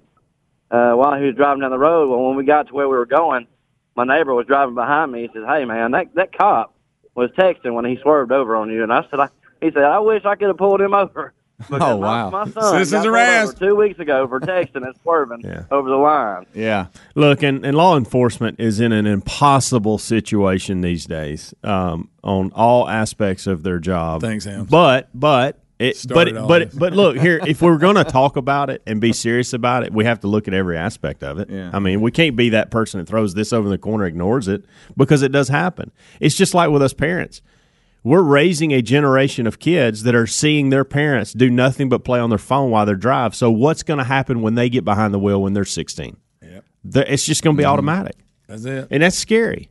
uh, while he was driving down the road. Well, when we got to where we were going, my neighbor was driving behind me. He says, "Hey, man, that that cop was texting when he swerved over on you." And I said, I, "He said I wish I could have pulled him over." Because Oh, wow. My son Citizens got pulled arrest. two weeks ago for texting and swerving yeah. over the line. Yeah. Look, and, and law enforcement is in an impossible situation these days um, on all aspects of their job. Thanks, Ham. But but it but Started but this. but look here, if we're going to talk about it and be serious about it, we have to look at every aspect of it. Yeah. I mean, we can't be that person that throws this over the corner, ignores it because it does happen. It's just like with us parents. We're raising a generation of kids that are seeing their parents do nothing but play on their phone while they drive. So what's going to happen when they get behind the wheel when they're 16? Yep. It's just going to be mm-hmm. automatic. That's it. And that's scary.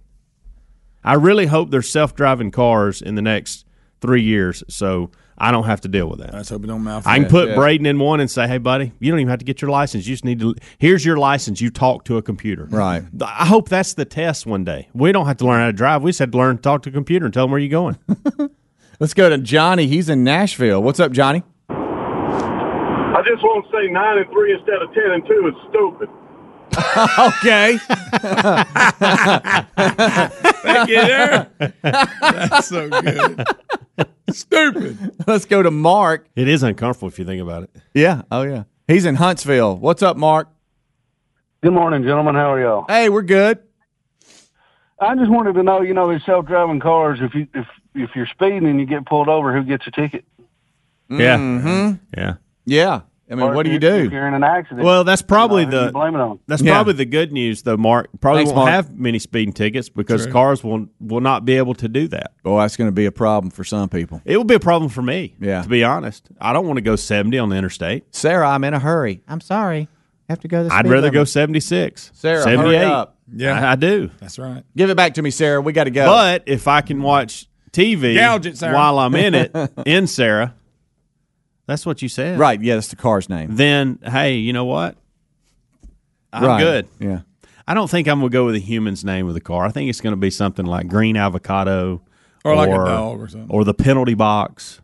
I really hope there's self driving cars in the next three years so I don't have to deal with that. Let's hope it don't malfunction. I can put Braden in one and say, hey, buddy, you don't even have to get your license. You just need to, here's your license. You talk to a computer. Right. I hope that's the test one day. We don't have to learn how to drive. We just have to learn to talk to a computer and tell them where you're going. Let's go to Johnny. He's in Nashville. What's up, Johnny? I just want to say nine and three instead of ten and two is stupid. okay. Thank you, there. That's so good. Stupid. Let's go to Mark. It is uncomfortable if you think about it. Yeah. Oh, yeah. He's in Huntsville. What's up, Mark? Good morning, gentlemen. How are y'all? Hey, we're good. I just wanted to know, you know, these self-driving cars. If you if if you're speeding and you get pulled over, who gets a ticket? Yeah. Mm-hmm. Yeah. Yeah. I mean, Or what do if you If do? you're in an accident. Well, that's probably you know, the blame it on. that's Yeah. probably the good news though, Mark. Probably Thanks, won't Mark. have many speeding tickets because True. cars will will not be able to do that. Well, that's going to be a problem for some people. It will be a problem for me. Yeah. to be honest, I don't want to go seventy on the interstate. Sarah, I'm in a hurry. I'm sorry. I have to go. The I'd speed rather go seventy six. Sarah, hurry 78. up. Yeah. I, I do. That's right. Give it back to me, Sarah. We got to go. But if I can watch TV it, while I'm in it, in Sarah, that's what you said, right, yeah, that's the car's name. Then hey, you know what? I'm Right. good. Yeah. I don't think I'm gonna go with a human's name with the car. I think it's gonna be something like green avocado, Or like a dog or something. or the penalty box.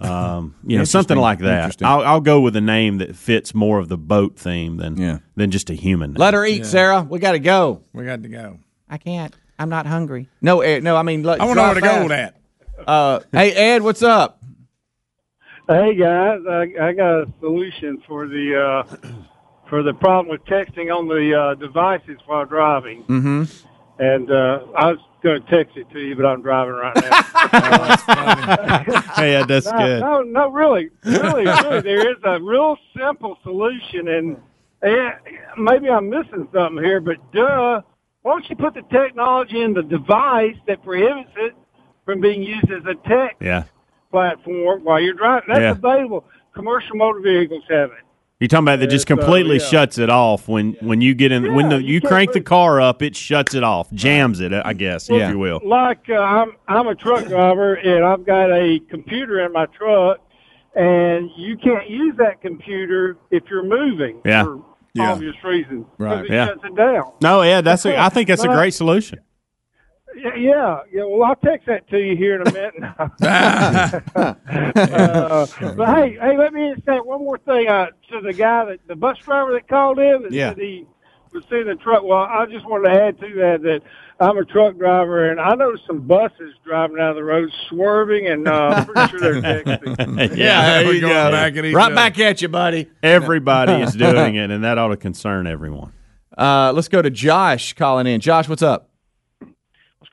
Um, you know, something like that. I'll, I'll go with a name that fits more of the boat theme than Yeah. than just a human. Name. Let her eat, Sarah. We got to go. We got to go. I can't. I'm not hungry. No, Ed, no. I mean, let, I want to know where to go with that. Uh, hey, Ed, what's up? Hey guys, I, I got a solution for the uh, for the problem with texting on the uh, devices while driving. Mm-hmm. And uh, I was going to text it to you, but I'm driving right now. hey, yeah, that's no, good. No, no, really, really, really. There is a real simple solution, and eh, maybe I'm missing something here, but duh, why don't you put the technology in the device that prohibits it from being used as a text Yeah. Platform while you're driving? That's Yeah. available. Commercial motor vehicles have it. You're talking about that just completely yeah. shuts it off when when you get in when the, you, can't crank the car up, it shuts it off, jams it. I guess if you will. Like uh, I'm I'm a truck driver and I've got a computer in my truck, and you can't use that computer if you're moving Yeah. for Yeah. obvious reasons. Right. Because it Yeah. shuts it down. No, yeah, that's a, I think that's a great solution. Yeah, yeah, yeah. Well, I'll text that to you here in a minute. uh, but hey, hey, let me say one more thing uh, to the guy that the bus driver that called in that Yeah. said he was seeing the truck. Well, I just wanted to add to that that I'm a truck driver and I know some buses driving down the road swerving, and uh, I'm pretty sure they're texting. yeah, there you go. back at each right other. back at you, buddy. Everybody is doing it, and that ought to concern everyone. Uh, let's go to Josh calling in. Josh, what's up?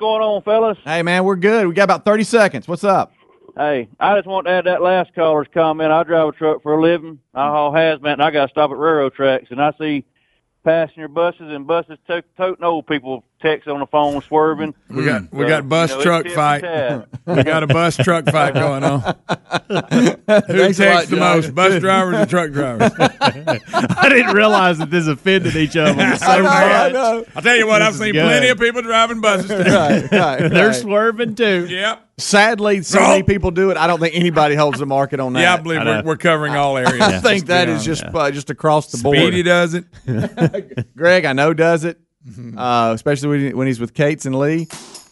Going on, fellas? Hey, man, we're good. We got about 30 seconds. What's up? Hey, I just want to add that last caller's comment. I drive a truck for a living. I haul hazmat, and I got to stop at railroad tracks, and I see passenger buses and buses to- toting old people text on the phone, swerving. We got we So, got bus you know, truck fight. we got a bus truck fight going on. Who Thanks a lot, the most, bus drivers or truck drivers? I didn't realize that this offended each other so I know, I much. know. I'll tell you what, This I've seen good. plenty of people driving buses. today. Right, right, They're right. swerving too. Yep. Sadly, so No. many people do it. I don't think anybody holds the market on that. Yeah, I believe I we're, we're covering all areas. I think Just that be is honest. just uh, just across the board. Speedy does it. Greg, I know does it, uh, especially when, he- when he's with Kates and Lee.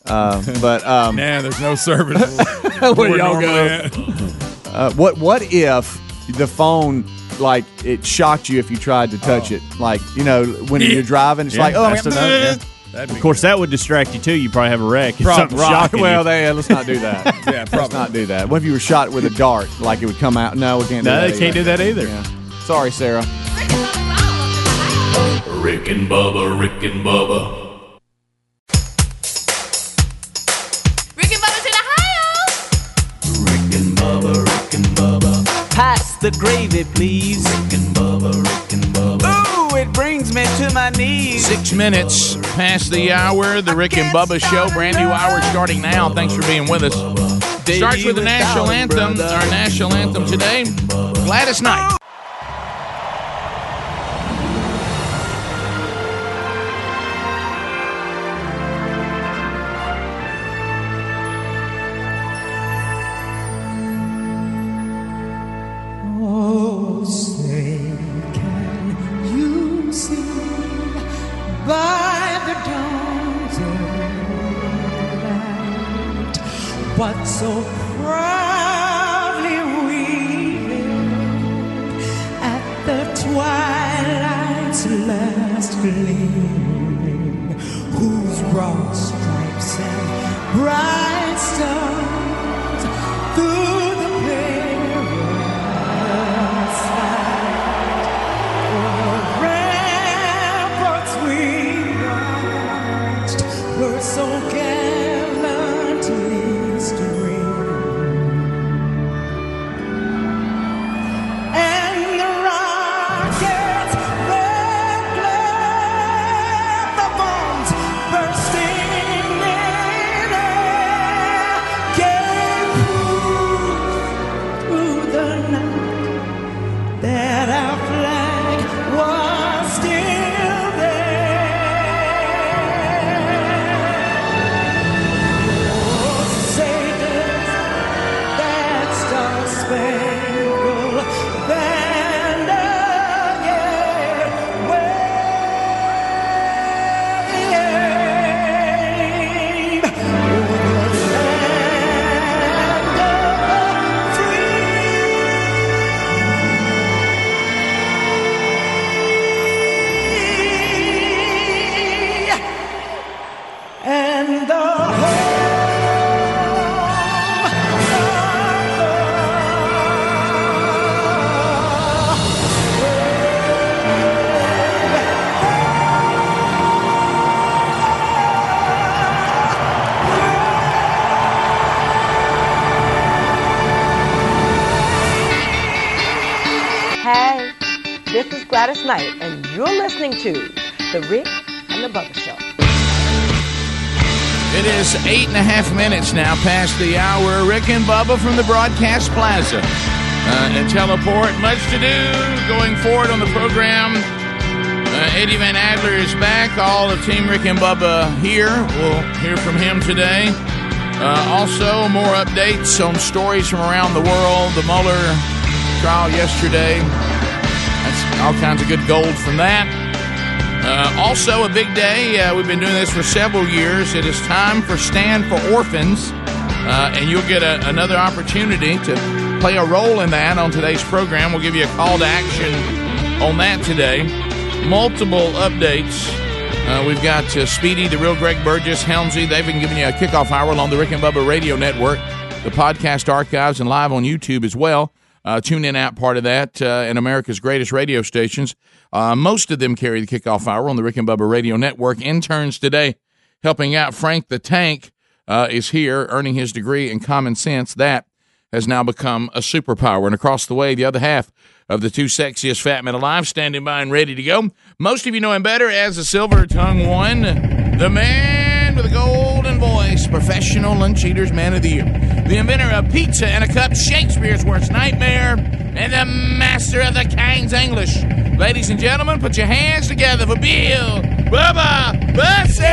Uh, but um, Nah, there's no service. Where y'all normally go? uh, what what if the phone like it shocked you if you tried to touch it? Like you know when you're driving, it's Yeah, like oh, that's I'm another- yeah. Of be course, that would distract you too. You probably have a wreck. If Prob- something's right. shocking Well, you. they, let's not do that. Yeah, let's probably. not do that. What if you were shot with a dart? Like it would come out? No, we can't. do No, that they can't do that either. Yeah. Sorry, Sarah. Rick and Bubba, Rick and Bubba. Rick and Bubba's in Ohio. Rick and Bubba, Rick and Bubba. Pass the gravy, please. Rick and Bubba, Rick and Bubba. Ooh, it brings me to my knees. Six minutes past the hour. The Rick and Bubba Show, brand new hour starting now. Thanks for being with us. Starts with the national anthem. Our national anthem today, Gladys Knight. Knight, and you're listening to The Rick and the Bubba Show. It is eight and a half minutes now past the hour. Rick and Bubba from the Broadcast Plaza uh, and Teleport. Much to do going forward on the program. Uh, Eddie Van Adler is back. All of Team Rick and Bubba here. We'll hear from him today. Uh, also, more updates on stories from around the world. The Mueller trial yesterday. All kinds of good gold from that. Uh, also, a big day. Uh, we've been doing this for several years. It is time for Stand for Orphans, uh, and you'll get a, another opportunity to play a role in that on today's program. We'll give you a call to action on that today. Multiple updates. Uh, we've got uh, Speedy, the real Greg Burgess, Helmsy. They've been giving you a kickoff hour along the Rick and Bubba Radio Network, the podcast archives, and live on YouTube as well. Uh, tune in app part of that, uh, and America's greatest radio stations. Uh, most of them carry the kickoff hour on the Rick and Bubba Radio Network. Interns today helping out. Frank the Tank uh, is here, earning his degree in common sense. That has now become a superpower. And across the way, the other half of the two sexiest fat men alive, standing by and ready to go. Most of you know him better as the silver tongue one, the man with the golden voice, professional lunch eaters man of the year, the inventor of pizza and a cup, Shakespeare's worst nightmare, and the master of the King's English. Ladies and gentlemen, put your hands together for Bill Bubba Bussey!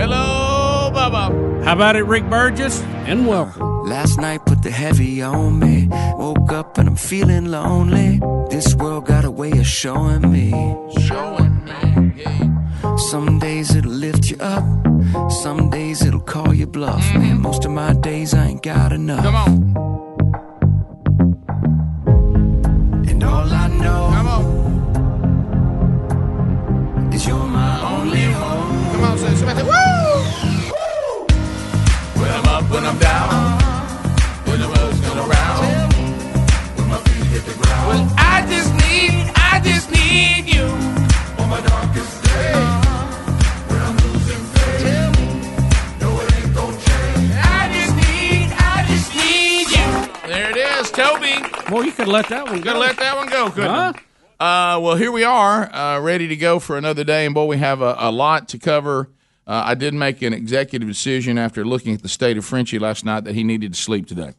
Hello, Bubba. How about it, Rick Burgess? And welcome. Last night put the heavy on me. Woke up and I'm feeling lonely. This world got a way of showing me. Showing me. Some days it'll lift you up. Some days it'll call you bluff. Man, most of my days I ain't got enough. Come on. Well, you could let that one Could go. let that one go, couldn't Huh? Uh, well, here we are, uh, ready to go for another day, and boy, we have a, a lot to cover. Uh, I did make an executive decision after looking at the state of Frenchie last night that he needed to sleep today.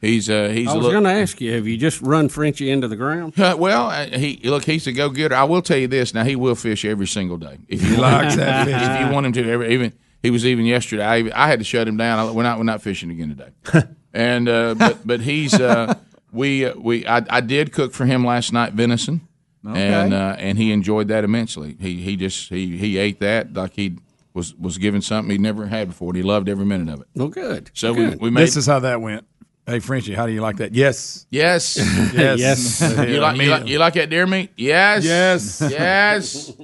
He's uh, he's I a was little. going to ask you, have you just run Frenchie into the ground? Uh, well, uh, he look, he's a go getter. I will tell you this: now he will fish every single day. If you He likes that fish. If you want him to, every, even he was even yesterday. I, I had to shut him down. I, we're not we're not fishing again today. and uh, but but he's uh, we uh, we I, I did cook for him last night venison, Okay. and uh, and he enjoyed that immensely. He he just he he ate that like he was was given something he'd never had before. and He loved every minute of it. Well, good. So we we made This is how that went. Hey, Frenchie, how do you like that? Yes. Yes. Yes. Yes. you, like, you, like, you like that deer meat? Yes. Yes. Yes.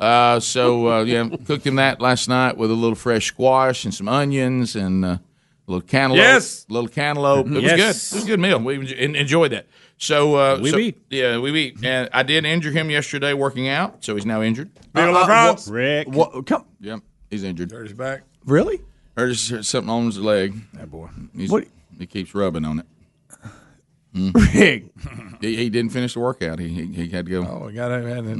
Uh, so uh, yeah, cooked him that last night with a little fresh squash and some onions and uh, a little cantaloupe. Yes. little cantaloupe. It was Yes. good. It was a good meal. We en- en- enjoyed that. So uh, We so- beat. Yeah, we beat. And I did injure him yesterday working out, so he's now injured. Bill Uh, LaFrance. Rick. What, come, Yep, he's injured. Hurt his back. Really? Hurt his- something on his leg. That boy. He's, What- He keeps rubbing on it. Rick. He, he didn't finish the workout. He he, he had to go. Oh, we got to have it.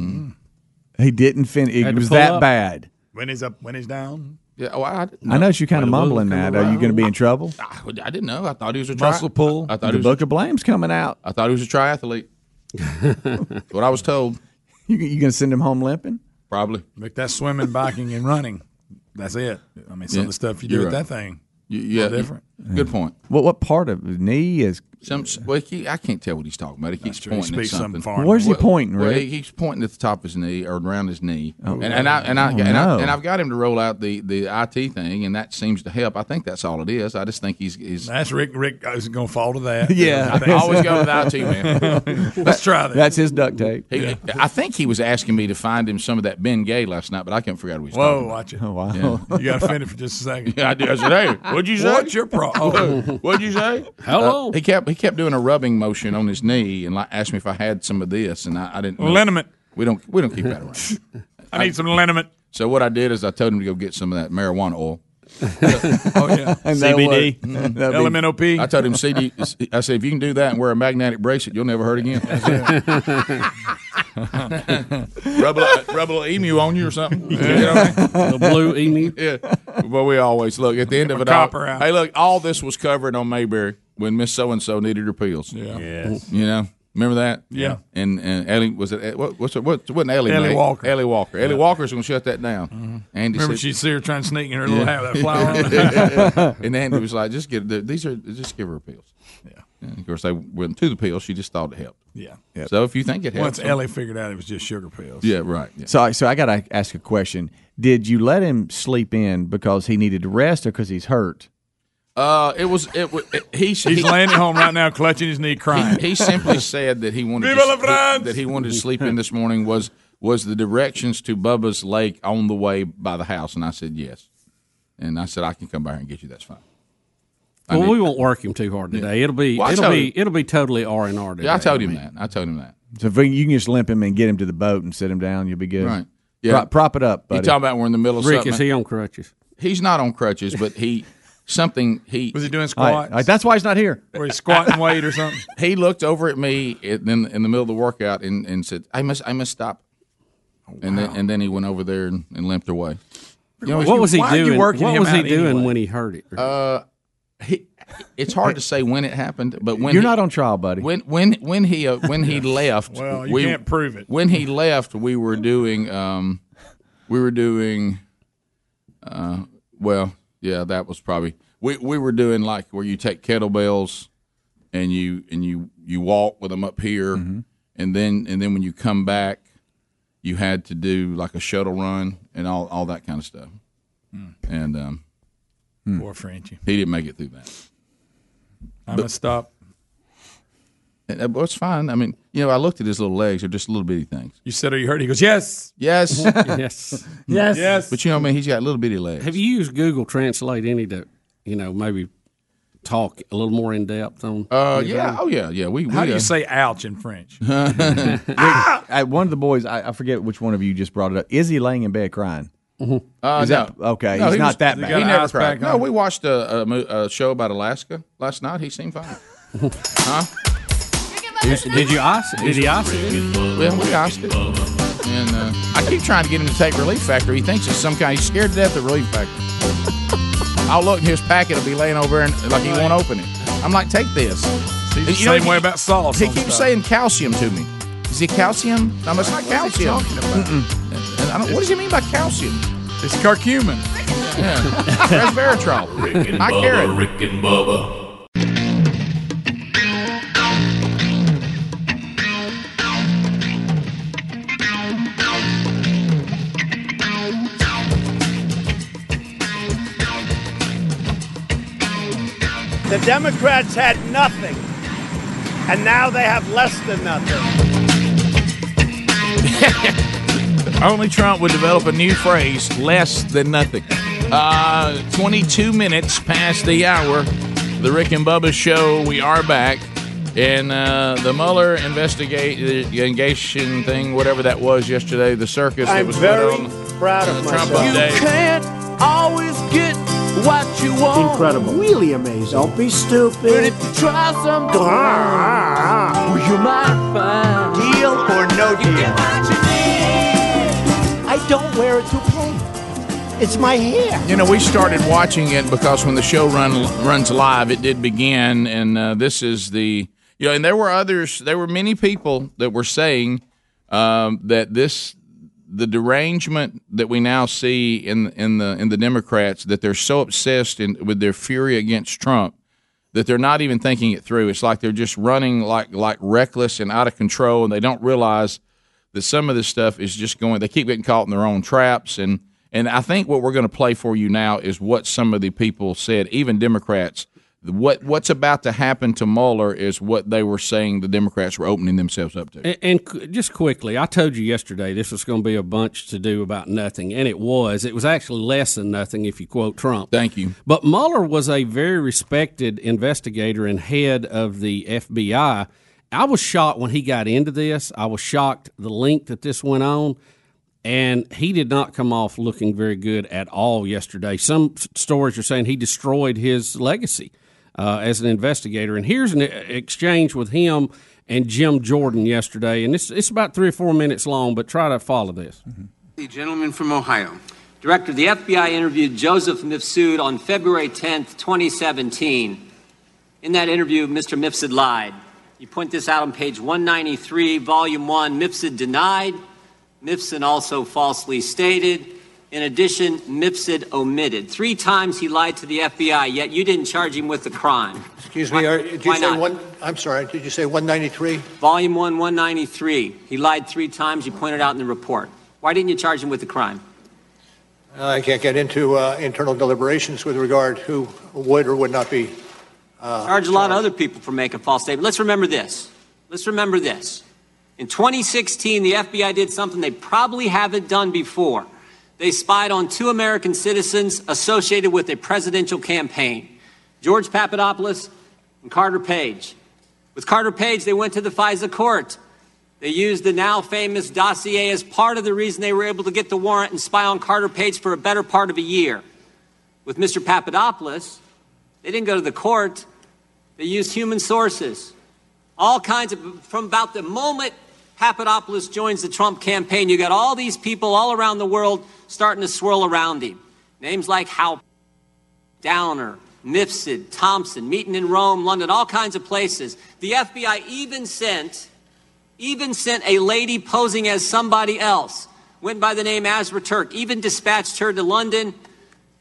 He didn't finish. It Had was that up. bad. When he's up, when he's down. Yeah. Oh, I, didn't I noticed you kind of mumbling move, that. come Are you going to be in trouble? I, I didn't know. I thought he was a tri- Muscle pull. I, I thought the he was Book of Blame's coming out. I thought he was a triathlete. what I was told. You, you going to send him home limping? Probably. Like that swimming, biking, and running. That's it. I mean, some Yeah, of the stuff you do you're with right. that thing. You- yeah, different. Good point. What what part of the knee is? Some well, he, I can't tell what he's talking about. He keeps true. He pointing at something. something. Where's he Well- pointing, Well, Rick? he keeps pointing at the top of his knee or around his knee, Oh. and, and I and I, Oh, and, no. I and I've got him to roll out the, the IT thing, and that seems to help. I think that's all it is. I just think he's he's. That's Rick. Rick is going to fall to that. Yeah. I always go to the IT man. Let's try that. That's his duct tape. He, I think he was asking me to find him some of that Bengay last night, but I can't figure out what he's Whoa, watch it. Oh, wow. Yeah. You got offended for just a second. Yeah, I did. I said, "Hey, what'd you say? What's your problem? What'd you say? Hello. Uh, he kept he kept doing a rubbing motion on his knee and like, asked me if I had some of this, and I, I didn't. know. Liniment. We don't we don't keep that around. I need some liniment. So what I did is I told him to go get some of that marijuana oil. Oh yeah. And that CBD. would- Mhm. be- LMNOP. I told him CD. I said if you can do that and wear a magnetic bracelet, you'll never hurt again. rub, a, rub a little emu on you or something. You know what I mean? The blue emu. Yeah. But we always look at the end of it. All, copper out. hey, look, all this was covered on Mayberry when Miss So and So needed her pills. Yeah. Yes. You know, remember that? Yeah. And and Ellie was it what what's it what wasn't Ellie? Ellie name? Walker. Ellie Walker. Ellie Walker's going to shut that down. Mm-hmm. Andy Remember said, she'd see her trying to sneak in her little Yeah. hat with that flower and Andy was like, just get these are just give her pills. Yeah. And of course, they went to the pills. She just thought it helped. Yeah. So if you think it helps, Once Ellie figured out it was just sugar pills. yeah, right. Yeah. So, so I got to ask a question. Did you let him sleep in because he needed to rest or because he's hurt? Uh, it was it. wa- it he He's he, laying at home right now, clutching his knee, crying. He, he simply said that he wanted to, France! that he wanted to sleep in this morning was was the directions to Bubba's Lake on the way by the house, and I said yes, and I said I can come by here and get you. That's fine. I Well, need- we won't work him too hard today. It'll be Well, it'll be him- it'll be totally R and R today. yeah, I told him mean, that. I told him that. So if you can just limp him and get him to the boat and sit him down, you'll be good. Right. Yeah. Prop, prop it up, You buddy. talking about we're in the middle of Rick, something? is he on crutches? He's not on crutches, but he something he Was he doing All right, squats? all right, that's why he's not here. or he's squatting weight or something? he looked over at me in, then in the middle of the workout and, and said, "I must I must stop." And then and then he went over there and, and limped away. You know, What was he why are doing? What him was he doing anyway? when he heard it? Uh, he, it's hard to say when it happened, but when You're he- not on trial, buddy. when when when he uh, when he left. Well, you we- can't prove it. When he left, we were doing um, we were doing, uh, well, yeah, that was probably we we were doing like where you take kettlebells and you and you you walk with them up here, Mm-hmm. and then and then when you come back, you had to do like a shuttle run and all all that kind of stuff, Hmm. and um, Poor Frenchie. he didn't make it through that. I'm gonna stop. And, uh, well, it's fine. I mean, you know, I looked at his little legs; they're just little bitty things. You said, "Are you hurt?" He goes, "Yes, Yes, yes. yes. yes." but you know, I mean, he's got little bitty legs. Have you used Google Translate any to, you know, maybe talk a little more in depth on? Uh, anything? yeah, oh yeah, yeah. We, we How do uh, you say "ouch" in French? I, one of the boys, I, I forget which one of you just brought it up. Is he laying in bed crying? Uh, Is no. that- okay, No, he's he not was- that bad. He Got never cried. No, we watched a, a, a show about Alaska last night. He seemed fine. huh? Did you ice it? Did he ice it? Well, we asked it. And uh, I keep trying to get him to take Relief Factor. He thinks it's some kind. He's scared to death of Relief Factor. I'll look in his packet. It'll be laying over there, and like he won't open it. I'm like, take this. He's the You know, same he- way about sauce. He on keeps stuff. saying calcium to me. Is it calcium? No, it's not calcium. Mm-mm. And I don't, what does he mean by calcium? It's curcumin. Yeah. Resveratrol. Rick and High Bubba, carrot. Rick and Bubba. Democrats had nothing, and now they have less than nothing. Only Trump would develop a new phrase, less than nothing. Uh, 22 minutes past the hour. The Rick and Bubba show. We are back. And uh, the Mueller investigation thing, whatever that was yesterday, the circus that I'm was very put on proud uh, of Trump myself. update. can't always get what you want. Incredible. Really amazing. Don't be stupid. But if you try something, you might find deal or no deal. I don't wear it to play. It's my hair. You know, we started watching it because when the show run runs live, it did begin, and uh, this is the you know, and there were others. There were many people that were saying um, that this the derangement that we now see in in the in the Democrats that they're so obsessed in, with their fury against Trump that they're not even thinking it through. It's like they're just running like like reckless and out of control, and they don't realize that some of this stuff is just going. They keep getting caught in their own traps, and and I think what we're going to play for you now is what some of the people said, even Democrats. What what's about to happen to Mueller is what they were saying the Democrats were opening themselves up to. And, and just quickly, I told you yesterday this was going to be a bunch to do about nothing, and it was. It was actually less than nothing if you quote Trump. Thank you. But Mueller was a very respected investigator and head of the FBI. I was shocked when he got into this. I was shocked the length that this went on. And he did not come off looking very good at all yesterday. Some stories are saying he destroyed his legacy uh, as an investigator. And here's an e- exchange with him and Jim Jordan yesterday. And it's, it's about three or four minutes long, but try to follow this. The gentleman from Ohio. Director, the FBI interviewed Joseph Mifsud on February 10th, 2017. In that interview, Mr. Mifsud lied. You point this out on page 193, volume 1. Mifsud denied. Mifsud also falsely stated. In addition, Mifsud omitted. Three times he lied to the FBI, yet you didn't charge him with the crime. Excuse me, Why- are- did you say not? one, I'm sorry, did you say 193? Volume 1, 193. He lied three times. You pointed out in the report. Why didn't you charge him with the crime? I can't get into uh, internal deliberations with regard who would or would not be. uh, charge a lot of other people for making false statements. Let's remember this. Let's remember this. In 2016, the FBI did something they probably haven't done before. They spied on two American citizens associated with a presidential campaign George Papadopoulos and Carter Page. With Carter Page, they went to the FISA court. They used the now famous dossier as part of the reason they were able to get the warrant and spy on Carter Page for a better part of a year. With Mr. Papadopoulos, they didn't go to the court. They used human sources. All kinds of, from about the moment Papadopoulos joins the Trump campaign, you got all these people all around the world starting to swirl around him. Names like Halper Downer, Mifsud, Thompson, meeting in Rome, London, all kinds of places. The FBI even sent, even sent a lady posing as somebody else, went by the name Azra Turk, even dispatched her to London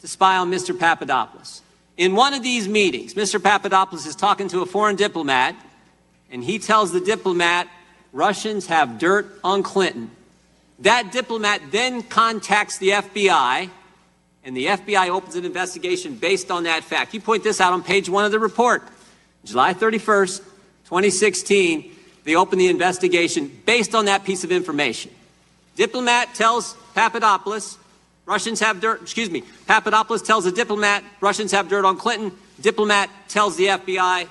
to spy on Mr. Papadopoulos. In one of these meetings, Mr. Papadopoulos is talking to a foreign diplomat, and he tells the diplomat, Russians have dirt on Clinton. That diplomat then contacts the FBI, and the FBI opens an investigation based on that fact. You point this out on page one of the report. July 31st, 2016, they open the investigation based on that piece of information. Diplomat tells Papadopoulos, Russians have dirt, excuse me, Papadopoulos tells a diplomat, Russians have dirt on Clinton. Diplomat tells the FBI.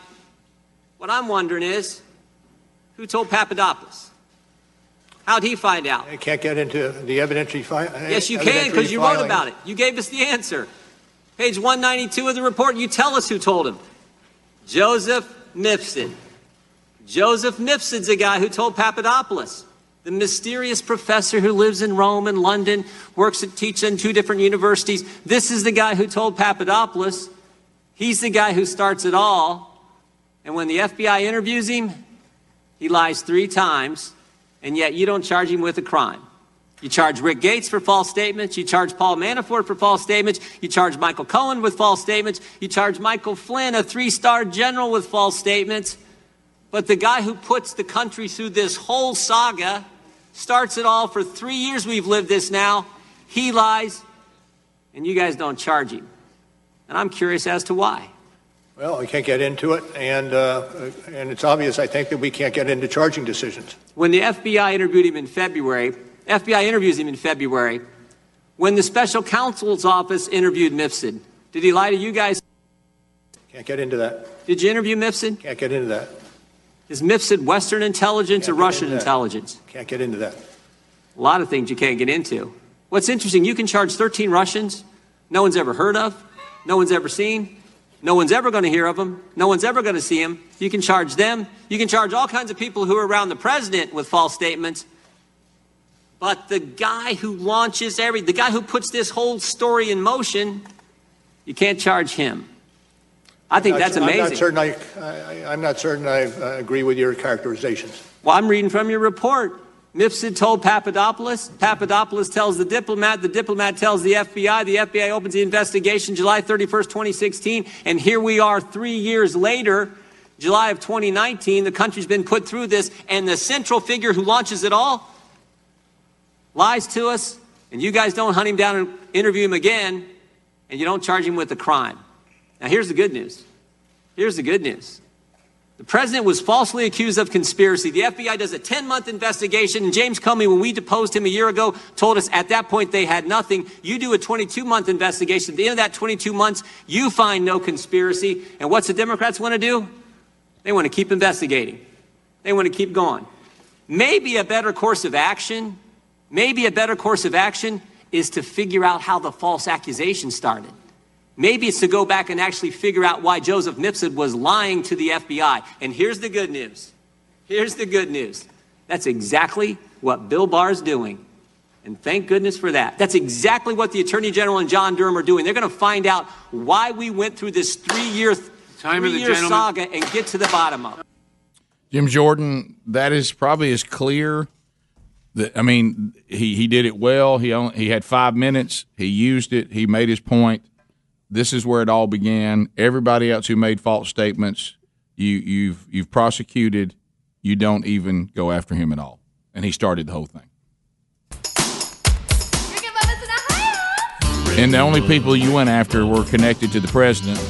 What I'm wondering is, who told Papadopoulos? How'd he find out? I can't get into the evidentiary fi- uh, Yes, you can, because you wrote about it. You gave us the answer. Page 192 of the report, you tell us who told him. Joseph Mifsud. Joseph Mifsud's a guy who told Papadopoulos, the mysterious professor who lives in Rome and London, works at teaches in two different universities. This is the guy who told Papadopoulos. He's the guy who starts it all. And when the FBI interviews him, he lies three times, and yet you don't charge him with a crime. You charge Rick Gates for false statements. You charge Paul Manafort for false statements. You charge Michael Cohen with false statements. You charge Michael Flynn, a three star general, with false statements. But the guy who puts the country through this whole saga starts it all for three years we've lived this now. He lies, and you guys don't charge him. And I'm curious as to why. Well, we can't get into it, and, uh, and it's obvious, I think, that we can't get into charging decisions. When the FBI interviewed him in February, FBI interviews him in February. When the special counsel's office interviewed Mifsud, did he lie to you guys? Can't get into that. Did you interview Mifsud? Can't get into that. Is Mifsud Western intelligence or Can't get Russian intelligence? Can't get into that. A lot of things you can't get into. What's interesting, you can charge 13 Russians no one's ever heard of, no one's ever seen, no one's ever going to hear of them, no one's ever going to see them. You can charge them. You can charge all kinds of people who are around the president with false statements. But the guy who launches every, the guy who puts this whole story in motion, you can't charge him. I think I'm that's I'm amazing. not certain I, I, I'm not certain I uh, agree with your characterizations. Well, I'm reading from your report. Mifsud told Papadopoulos. Papadopoulos tells the diplomat. The diplomat tells the FBI. The FBI opens the investigation July 31st, 2016. And here we are three years later, July of 2019. The country's been put through this. And the central figure who launches it all lies to us. And you guys don't hunt him down and interview him again. And you don't charge him with a crime. Now, here's the good news. Here's the good news. The president was falsely accused of conspiracy. The FBI does a 10 month investigation, and James Comey, when we deposed him a year ago, told us at that point they had nothing. You do a 22 month investigation. At the end of that 22 months, you find no conspiracy. And what's the Democrats want to do? They want to keep investigating, they want to keep going. Maybe a better course of action, maybe a better course of action is to figure out how the false accusation started. Maybe it's to go back and actually figure out why Joseph Mifsud was lying to the FBI. And here's the good news. Here's the good news. That's exactly what Bill Barr's doing. And thank goodness for that. That's exactly what the Attorney General and John Durham are doing. They're going to find out why we went through this three-year, Time of the three-year saga and get to the bottom of it. Jim Jordan, that is probably as clear. That I mean, he, he did it well. He only, he had five minutes. He used it. He made his point. This is where it all began. Everybody else who made false statements, you you've you've prosecuted. You don't even go after him at all, and he started the whole thing. And the only people you went after were connected to the president.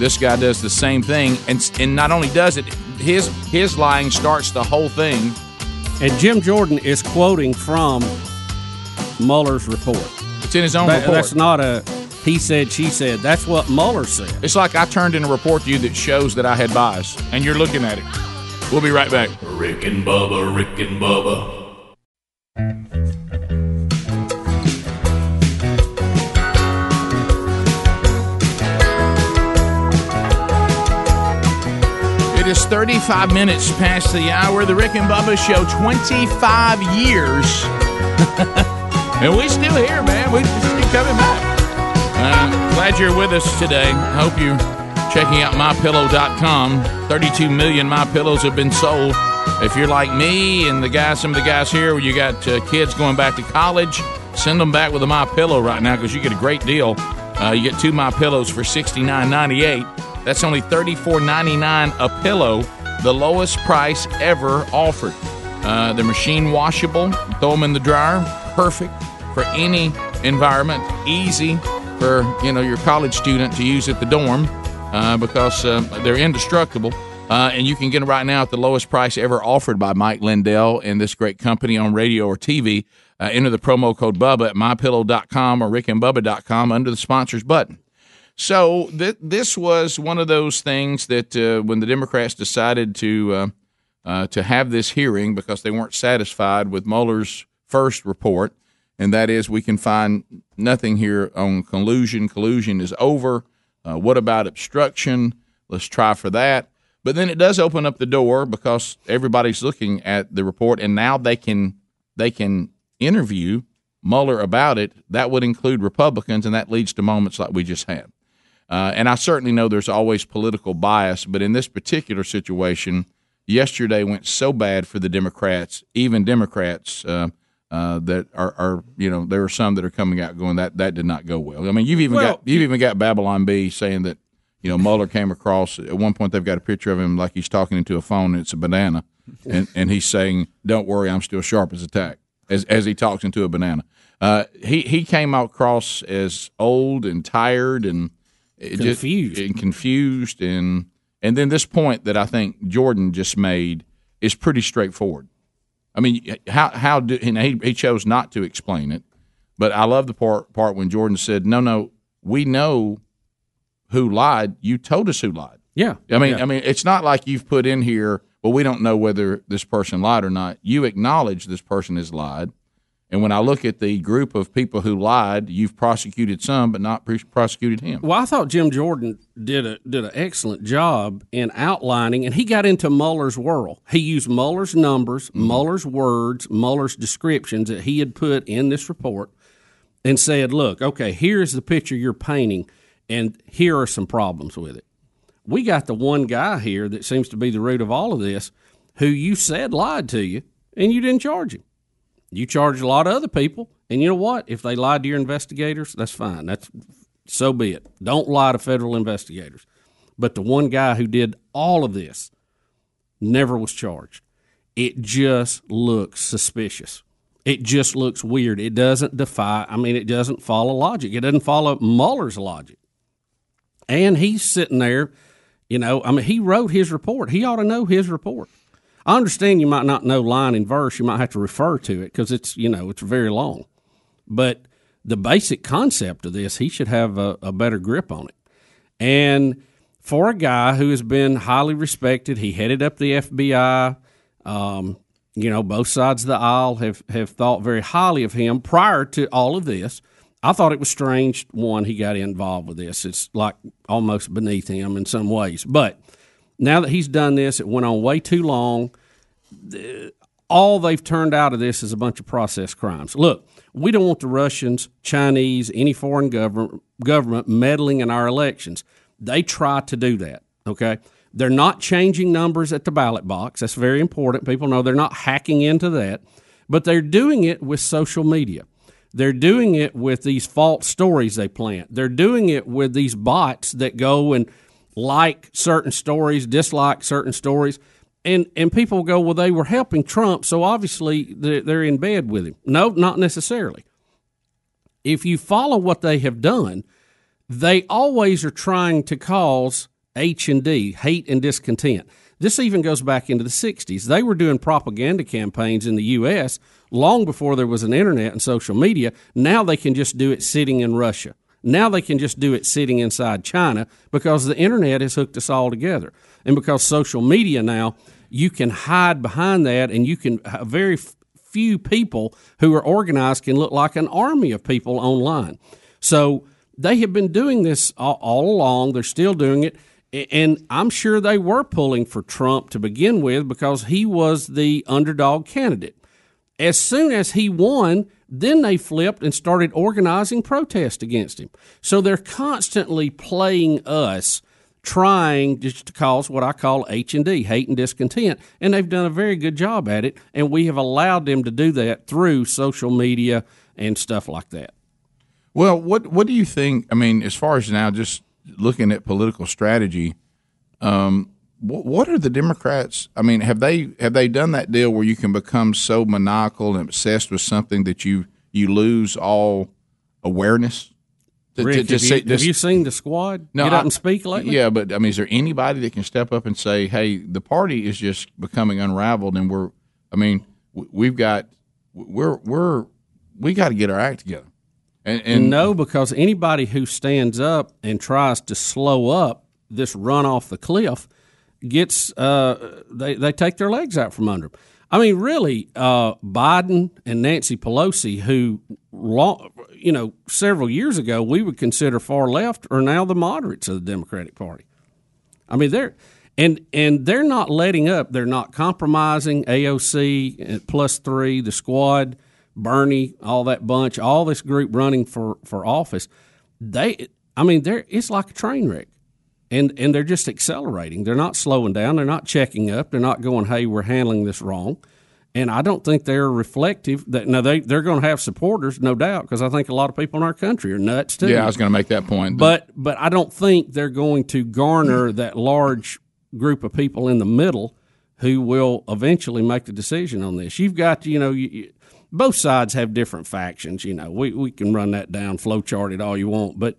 This guy does the same thing, and and not only does it, his his lying starts the whole thing. And Jim Jordan is quoting from Mueller's report. It's in his own That- report. That's not a he said, she said. That's what Mueller said. It's like I turned in a report to you that shows that I had bias, and you're looking at it. We'll be right back. Rick and Bubba, Rick and Bubba. It is 35 minutes past the hour. The Rick and Bubba Show, 25 years. and we still here, man. We just keep coming back. Uh, glad you're with us today. I hope you're checking out mypillow.com. 32 million My Pillows have been sold. If you're like me and the guys, some of the guys here, where you got uh, kids going back to college, send them back with a My Pillow right now because you get a great deal. Uh, you get two My Pillows for $69.98. That's only $34.99 a pillow, the lowest price ever offered. Uh, they're machine washable. Throw them in the dryer. Perfect for any environment. Easy for you know your college student to use at the dorm uh, because uh, they're indestructible. Uh, and you can get them right now at the lowest price ever offered by Mike Lindell and this great company on radio or TV. Uh, enter the promo code Bubba at mypillow.com or rickandbubba.com under the sponsors button. So th- this was one of those things that uh, when the Democrats decided to uh, to have this hearing because they weren't satisfied with Mueller's first report, and that is we can find nothing here on collusion. Collusion is over. Uh, what about obstruction? Let's try for that. But then it does open up the door because everybody's looking at the report, and now they can they can interview Mueller about it. That would include Republicans, and that leads to moments like we just had. Uh, and I certainly know there's always political bias, but in this particular situation, yesterday went so bad for the Democrats, even Democrats uh, uh, that are, are, you know, there are some that are coming out going that that did not go well. I mean, you've even Well- got you've even got Babylon Bee saying that you know Mueller came across at one point they've got a picture of him like he's talking into a phone and it's a banana, and and he's saying, "Don't worry, I'm still sharp as a tack." As, as he talks into a banana, uh, he he came across as old and tired and it just- Confused. and confused and and then this point that I think Jordan just made is pretty straightforward. I mean, how how do and he, he chose not to explain it, but I love the part part when Jordan said, "No, no, we know who lied. You told us who lied." Yeah. I mean, Yeah. I mean, it's not like you've put in here. Well, we don't know whether this person lied or not. You acknowledge this person has lied, And when I look at the group of people who lied, you've prosecuted some, but not pr- prosecuted him. Well, I thought Jim Jordan did a did an excellent job in outlining, and he got into Mueller's world. He used Mueller's numbers, mm-hmm. Mueller's words, Mueller's descriptions that he had put in this report, and said, "Look, okay, here's the picture you're painting, and here are some problems with it." We got the one guy here that seems to be the root of all of this, who you said lied to you, and you didn't charge him. You charge a lot of other people, and you know what? If they lied to your investigators, that's fine. That's so be it. Don't lie to federal investigators. But the one guy who did all of this never was charged. It just looks suspicious. It just looks weird. It doesn't defy. I mean, it doesn't follow logic. It doesn't follow Mueller's logic. And he's sitting there, you know. I mean, he wrote his report. He ought to know his report. I understand you might not know line and verse. You might have to refer to it because it's you know it's very long. But the basic concept of this, he should have a, a better grip on it. And for a guy who has been highly respected, he headed up the FBI. Um, you know, both sides of the aisle have, have thought very highly of him prior to all of this. I thought it was strange, one, he got involved with this. It's like almost beneath him in some ways. But now that he's done this, it went on way too long. All they've turned out of this is a bunch of process crimes. Look, we don't want the Russians, Chinese, any foreign government government meddling in our elections. They try to do that. Okay, they're not changing numbers at the ballot box. That's very important. People know they're not hacking into that, but they're doing it with social media. They're doing it with these false stories they plant. They're doing it with these bots that go and like certain stories, dislike certain stories. And, and people go, well, they were helping Trump, so obviously they're, they're in bed with him. No, not necessarily. If you follow what they have done, they always are trying to cause H and D, hate and discontent. This even goes back into the 60s. They were doing propaganda campaigns in the U.S. long before there was an internet and social media. Now they can just do it sitting in Russia. Now they can just do it sitting inside China because the internet has hooked us all together. And because social media now, you can hide behind that and you can, very few people who are organized can look like an army of people online. So they have been doing this all, along. They're still doing it. And I'm sure they were pulling for Trump to begin with because he was the underdog candidate. As soon as he won, then they flipped and started organizing protest against him. So they're constantly playing us, trying just to cause what I call H and D, hate and discontent, and they've done a very good job at it. And we have allowed them to do that through social media and stuff like that. Well, what what do you think? I mean, as far as now, just looking at political strategy, um, what, what are the Democrats? I mean, have they have they done that deal where you can become so maniacal and obsessed with something that you you lose all awareness? To- to Rick, have, just you, say- have you seen the squad get I- up and speak lately? Yeah, but I mean, is there anybody that can step up and say, "Hey, the party is just becoming unraveled, and we're," I mean, we've got, we're we're we got to get our act together. And, and no, because anybody who stands up and tries to slow up this run off the cliff gets uh, they they take their legs out from under. I mean, really, uh, Biden and Nancy Pelosi, who long, you know several years ago we would consider far left, are now the moderates of the Democratic Party. I mean, they're and and they're not letting up. They're not compromising. AOC uh, plus three, the squad, Bernie, all that bunch, all this group running for for office. They, I mean, they're it's like a train wreck, and and they're just accelerating. They're not slowing down. They're not checking up. They're not going, hey, we're handling this wrong. And I don't think they're reflective. That now they they're going to have supporters, no doubt, because I think a lot of people in our country are nuts too. yeah, I was going to make that point. But but I don't think they're going to garner that large group of people in the middle who will eventually make the decision on this. You've got you know you, you, both sides have different factions. You know we we can run that down, flow chart it all you want, but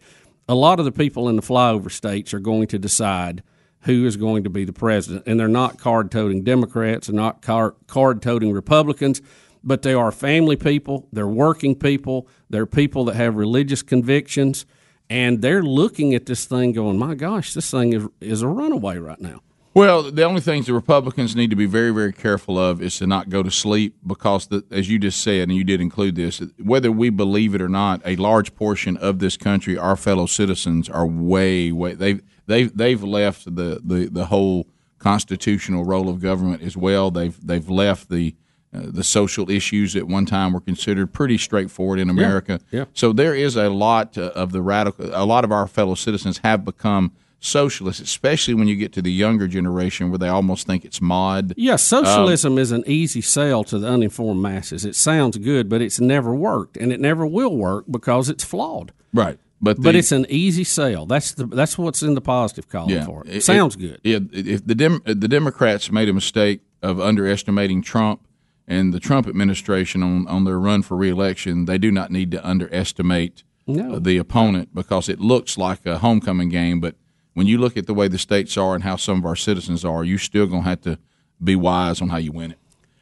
a lot of the people in the flyover states are going to decide who is going to be the president, and they're not card toting Democrats, they're not card toting Republicans but they are family people, they're working people, they're people that have religious convictions, and they're looking at this thing going, my gosh, this thing is, is a runaway right now. Well, the only things the Republicans need to be very, very careful of is to not go to sleep because, the, as you just said, and you did include this, whether we believe it or not, a large portion of this country, our fellow citizens, are way, way they've they've they've left the, the, the whole constitutional role of government as well. They've they've left the uh, the social issues at one time were considered pretty straightforward in America. yeah. So there is a lot uh, of the radical. A lot of our fellow citizens have become socialists, especially when you get to the younger generation where they almost think it's mod. Yeah, Um, socialism is an easy sell to the uninformed masses. It sounds good, but it's never worked, and it never will work because it's flawed. right, but but it's an easy sell. That's the that's what's in the positive column for it. it Sounds good. Yeah, if the Dem- the Democrats made a mistake of underestimating Trump and the Trump administration on, on their run for reelection, they do not need to underestimate No. the opponent because it looks like a homecoming game. But when you look at the way the states are and how some of our citizens are, you're still going to have to be wise on how you win it.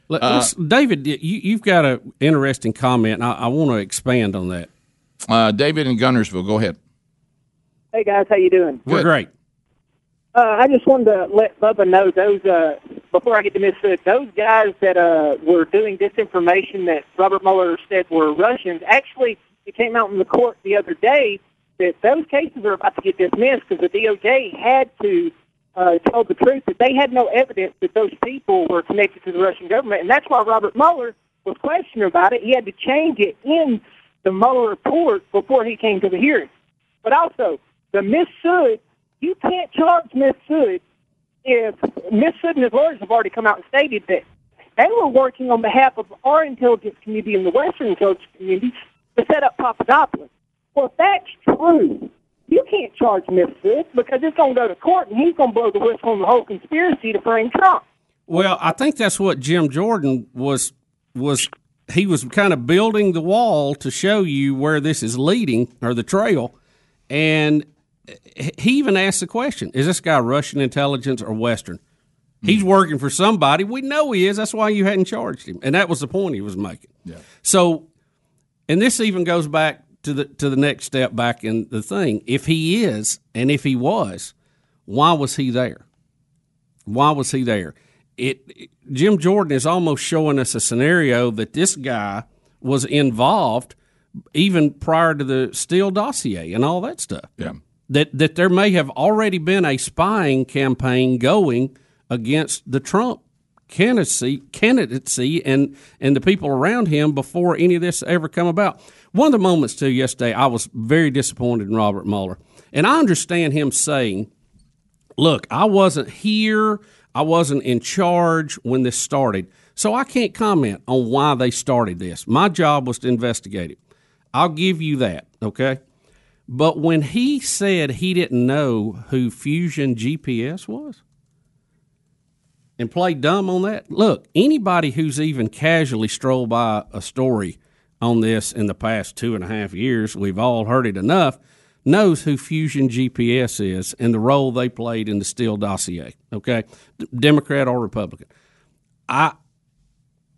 Let- Uh, David, you, you've got an interesting comment. And I, I want to expand on that. Uh, David in Guntersville, go ahead. Hey guys, how you doing? We're great. Uh, I just wanted to let Bubba know those uh, before I get to Mississippi, those guys that uh, were doing disinformation that Robert Mueller said were Russians. Actually, it came out in the court the other day that those cases are about to get dismissed because the DOJ had to uh, tell the truth that they had no evidence that those people were connected to the Russian government, and that's why Robert Mueller was questioning about it. He had to change it in the Mueller report before he came to the hearing. But also, the Miss Sood, you can't charge Miss Sood if Miss Sood and his lawyers have already come out and stated that they were working on behalf of our intelligence community and the Western intelligence community to set up Papadopoulos. Well, if that's true, you can't charge Miss Sood because it's going to go to court and he's going to blow the whistle on the whole conspiracy to frame Trump. Well, I think that's what Jim Jordan was was he was kind of building the wall to show you where this is leading or the trail, and he even asked the question: Is this guy Russian intelligence or Western? He's hmm. working for somebody. We know he is. That's why you hadn't charged him, and that was the point he was making. Yeah. So, and this even goes back to the to the next step back in the thing. If he is, and if he was, why was he there? Why was he there? It, it- Jim Jordan is almost showing us a scenario that this guy was involved even prior to the Steele dossier and all that stuff. Yeah. That that there may have already been a spying campaign going against the Trump candidacy candidacy and and the people around him before any of this ever come about. One of the moments too yesterday, I was very disappointed in Robert Mueller, and I understand him saying look, I wasn't here. I wasn't in charge when this started. So I can't comment on why they started this. My job was to investigate it. I'll give you that, okay? But when he said he didn't know who Fusion GPS was and play dumb on that, look, anybody who's even casually strolled by a story on this in the past two and a half years, we've all heard it enough, knows who Fusion GPS is and the role they played in the Steele dossier. Okay, D- Democrat or Republican. I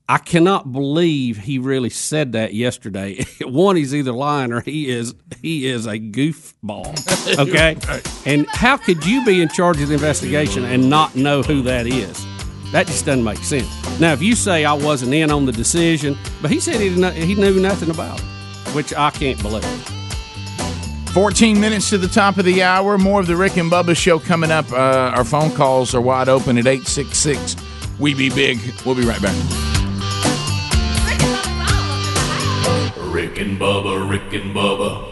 I cannot believe he really said that yesterday. One, he's either lying or he is he is a goofball. Okay, and how could you be in charge of the investigation and not know who that is? That just doesn't make sense. Now, if you say I wasn't in on the decision, but he said he didn't, he knew nothing about it, which I can't believe. 14 minutes to the top of the hour. More of the Rick and Bubba show coming up. Uh, our phone calls are wide open at 866 We Be Big. We'll be right back. Rick and Bubba, Rick and Bubba. You're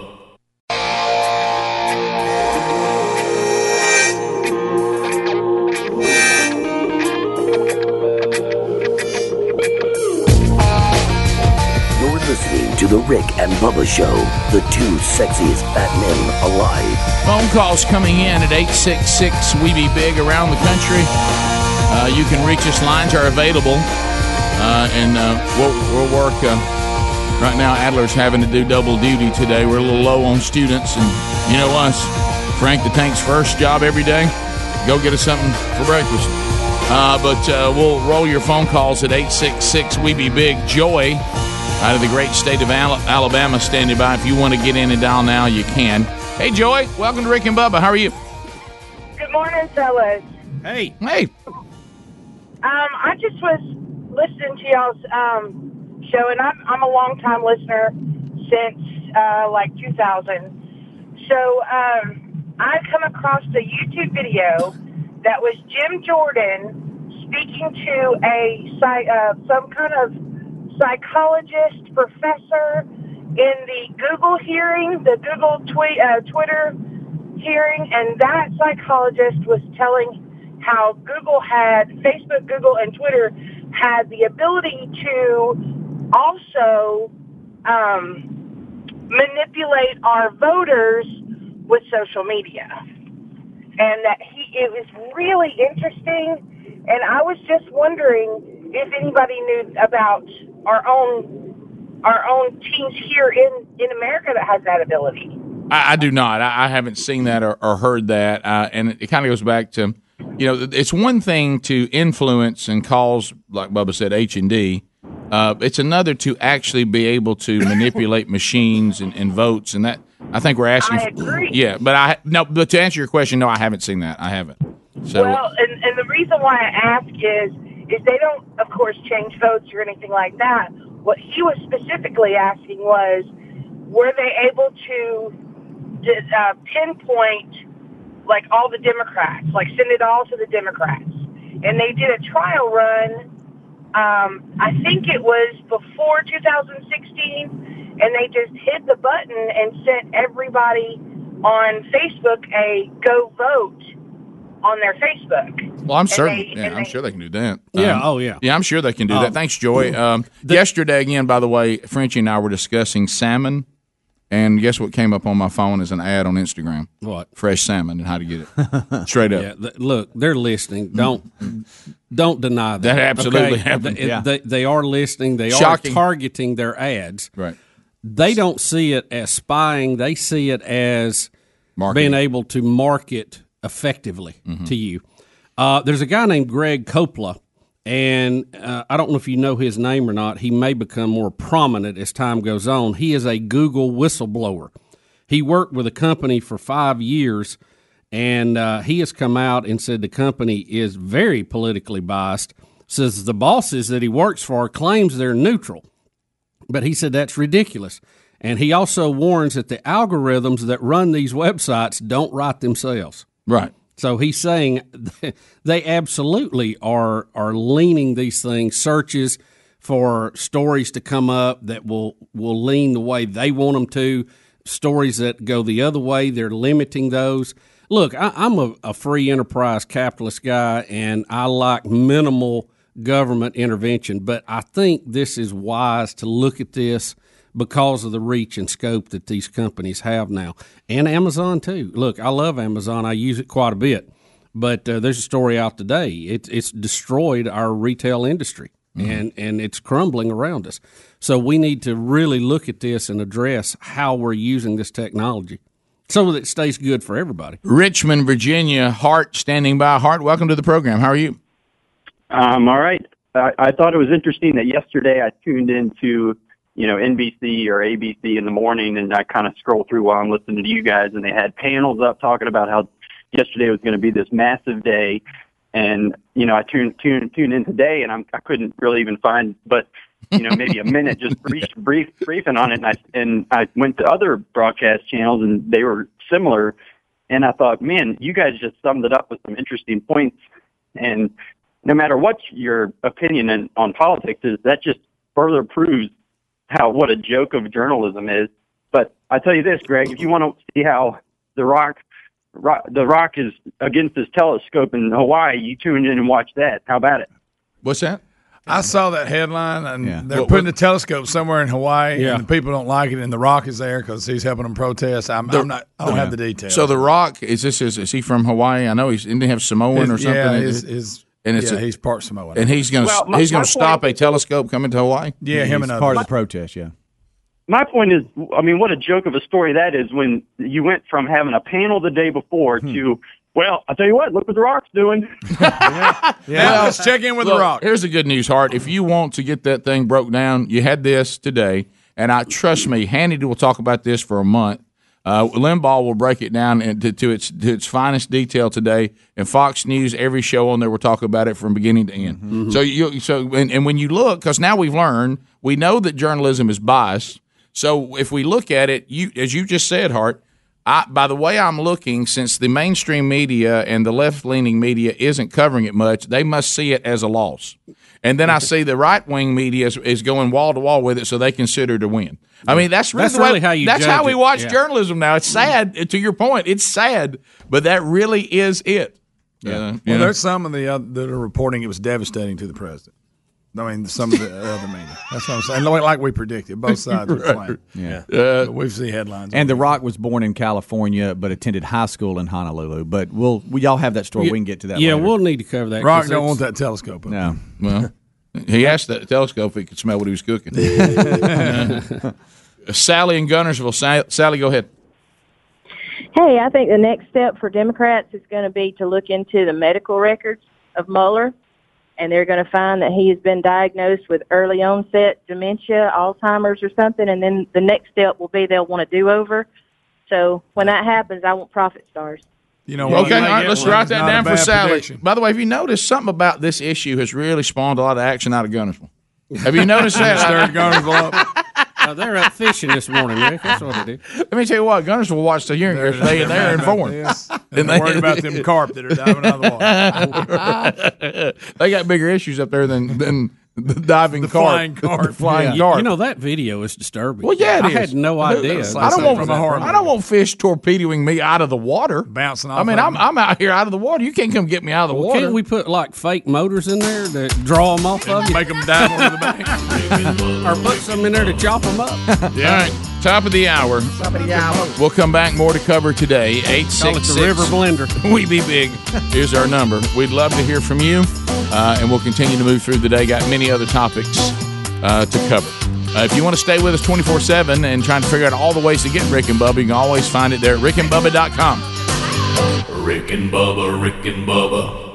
Rick and Bubba Show, the two sexiest fat men alive. Phone calls coming in at 866 We Be Big around the country. Uh, you can reach us. Lines are available. Uh, and uh, we'll, we'll work. Uh, right now, Adler's having to do double duty today. We're a little low on students. And you know us, Frank the Tank's first job every day go get us something for breakfast. Uh, but uh, we'll roll your phone calls at 866 We Be Big. Joy out of the great state of Alabama standing by. If you want to get in and dial now, you can. Hey, Joy, welcome to Rick and Bubba. How are you? Good morning, fellas. Hey. Hey. Um, I just was listening to y'all's um, show, and I'm I'm a long time listener since uh, like 2000. So um, I come across a YouTube video that was Jim Jordan speaking to a psy- uh, some kind of psychologist professor in the Google hearing, the Google tweet uh, Twitter hearing, and that psychologist was telling how Google had, Facebook, Google, and Twitter had the ability to also um, manipulate our voters with social media. And that he, it was really interesting. And I was just wondering if anybody knew about our own, our own teams here in, in America that has that ability. I, I do not. I, I haven't seen that or, or heard that, uh, and it, it kind of goes back to, you know, it's one thing to influence and cause, like Bubba said, H and D. Uh, it's another to actually be able to manipulate machines and, and votes, and that I think we're asking. I agree. Yeah, but I no. But to answer your question, no, I haven't seen that. I haven't. So well, and, and the reason why I ask is is they don't, of course, change votes or anything like that. What he was specifically asking was, were they able to uh, pinpoint like all the Democrats, like send it all to the Democrats? And they did a trial run. Um, I think it was before 2016, and they just hit the button and sent everybody on Facebook a go vote on their Facebook. Well, I'm And certain. they- yeah, I'm they- sure they can do that. Yeah, Um, oh, yeah. Yeah, I'm sure they can do Um, that. Thanks, Joy. Um, yesterday, again, by the way, Frenchie and I were discussing salmon, and guess what came up on my phone is an ad on Instagram? What? Fresh salmon and how to get it. Straight up. Yeah, th- look, they're listening. Don't don't deny that. That absolutely okay? happened. They, Yeah. they, they are listening. They Shocking. are targeting their ads. Right. They don't see it as spying. They see it as being able to market effectively Mm-hmm. to you. Uh, there's a guy named Greg Coppola, and uh, I don't know if you know his name or not. He may become more prominent as time goes on. He is a Google whistleblower. He worked with a company for five years, and uh, he has come out and said the company is very politically biased. Says the bosses that he works for claims they're neutral, but he said that's ridiculous. And he also warns that the algorithms that run these websites don't write themselves. Right. So he's saying they absolutely are are leaning these things searches for stories to come up that will will lean the way they want them to. Stories that go the other way, they're limiting those. Look, I, I'm a, a free enterprise capitalist guy, and I like minimal government intervention. But I think this is wise to look at this because of the reach and scope that these companies have now, and Amazon too. Look, I love Amazon; I use it quite a bit. But uh, there's a story out today. It, it's destroyed our retail industry, and and it's crumbling around us. So we need to really look at this and address how we're using this technology, so that it stays good for everybody. Richmond, Virginia. Hart standing by. Hart, welcome to the program. How are you? Um, all right. I, I thought it was interesting that yesterday I tuned into, you know, NBC or ABC in the morning and I kind of scroll through while I'm listening to you guys and they had panels up talking about how yesterday was going to be this massive day. And, you know, I tuned, tuned, tuned in today and I'm, I couldn't really even find, but, you know, maybe a minute just brief, brief, briefing on it. And I, and I went to other broadcast channels and they were similar. And I thought, man, you guys just summed it up with some interesting points. And no matter what your opinion in, on politics is, that just further proves how what a joke of journalism is. But I tell you this, Greg, if you want to see how the Rock, rock the Rock is against this telescope in Hawaii, you tune in and watch that. How about it? What's that? I saw that headline, and they're What- putting what- the telescope somewhere in Hawaii, Yeah. and the people don't like it, and The Rock is there because he's helping them protest. I'm, I'm not. I don't have the details. So the Rock is this is, is he from Hawaii? I know he's didn't he have Samoan or something. yeah, his- his- and it's yeah, a- he's part Samoan. and he's going to Well, he's going to stop point- a telescope coming to Hawaii. Yeah, him and He's others. part of the protest. Yeah. My point is, I mean, what a joke of a story that is when you went from having a panel the day before hmm. to, well, I'll tell you what, look what the Rock's doing. Yeah, let's check in with Look, The Rock. Here's the good news, Hart. If you want to get that thing broke down, you had this today, and I trust me, Hannity will talk about this for a month. Uh, Limbaugh will break it down into, to its to its finest detail today, and Fox News every show on there will talk about it from beginning to end. Mm-hmm. So you so and, and when you look, because now we've learned, we know that journalism is biased. So if we look at it, you as you just said, Hart. I, by the way I'm looking, since the mainstream media and the left leaning media isn't covering it much, they must see it as a loss. And then I see the right wing media is, is going wall to wall with it, so they consider to win. I mean, that's really, That's the way- really how you That's judge how we it. watch Yeah. journalism now. It's sad. To your point, it's sad, but that really is it. Uh, you Well, know? there's some of the other that are reporting it was devastating to the president. I mean, some of the other media. That's what I'm saying. Like like we predicted, both sides are Right. playing. Yeah. But we've seen headlines. And The Rock was born in California, but attended high school in Honolulu. But we'll we all have that story. we can get to that. Yeah, later. we'll need to cover that. Rock 'cause don't want that telescope. Up. No. Well, he asked the telescope if he could smell what he was cooking. Uh, Sally in Guntersville. Sa- Sally, go ahead. Hey, I think the next step for Democrats is going to be to look into the medical records of Mueller, and they're going to find that he has been diagnosed with early onset dementia, Alzheimer's, or something. And then the next step will be they'll want a do over. So when that happens, I want profit stars. You know okay, all right, let's write that down for Sally. prediction. By the way, have you noticed something about this issue has really spawned a lot of action out of Guntersville? Have you noticed that? Stirred Guntersville up. Oh, they're out fishing this morning, Rick. That's what they do. Let me tell you what, Guntersville watched the hearing yesterday, and they're informed. Yes. And they're worried about them carp that are diving out of the water. they got bigger issues up there than than the diving carp, flying carp. the flying You- carp. You know that video is disturbing. well, yeah, it I is. had no idea. I don't want I don't want fish torpedoing me out of the water, bouncing off I mean, I'm I'm out here out of the water. You can't come get me out of the Well, water. can't we put like fake motors in there to draw them off of you? Make them dive over the bank. or put some in there to chop them up. Yeah. All right, top of the hour. Top of the hour. We'll come back more to cover today. Eight Call it six the river blender. We be big. Here's our number. We'd love to hear from you, uh, and we'll continue to move through the day. Got many other topics uh, to cover. Uh, if you want to stay with us 24 7 and trying to figure out all the ways to get Rick and Bubba, you can always find it there at rickandbubba.com. Rick and Bubba, Rick and Bubba.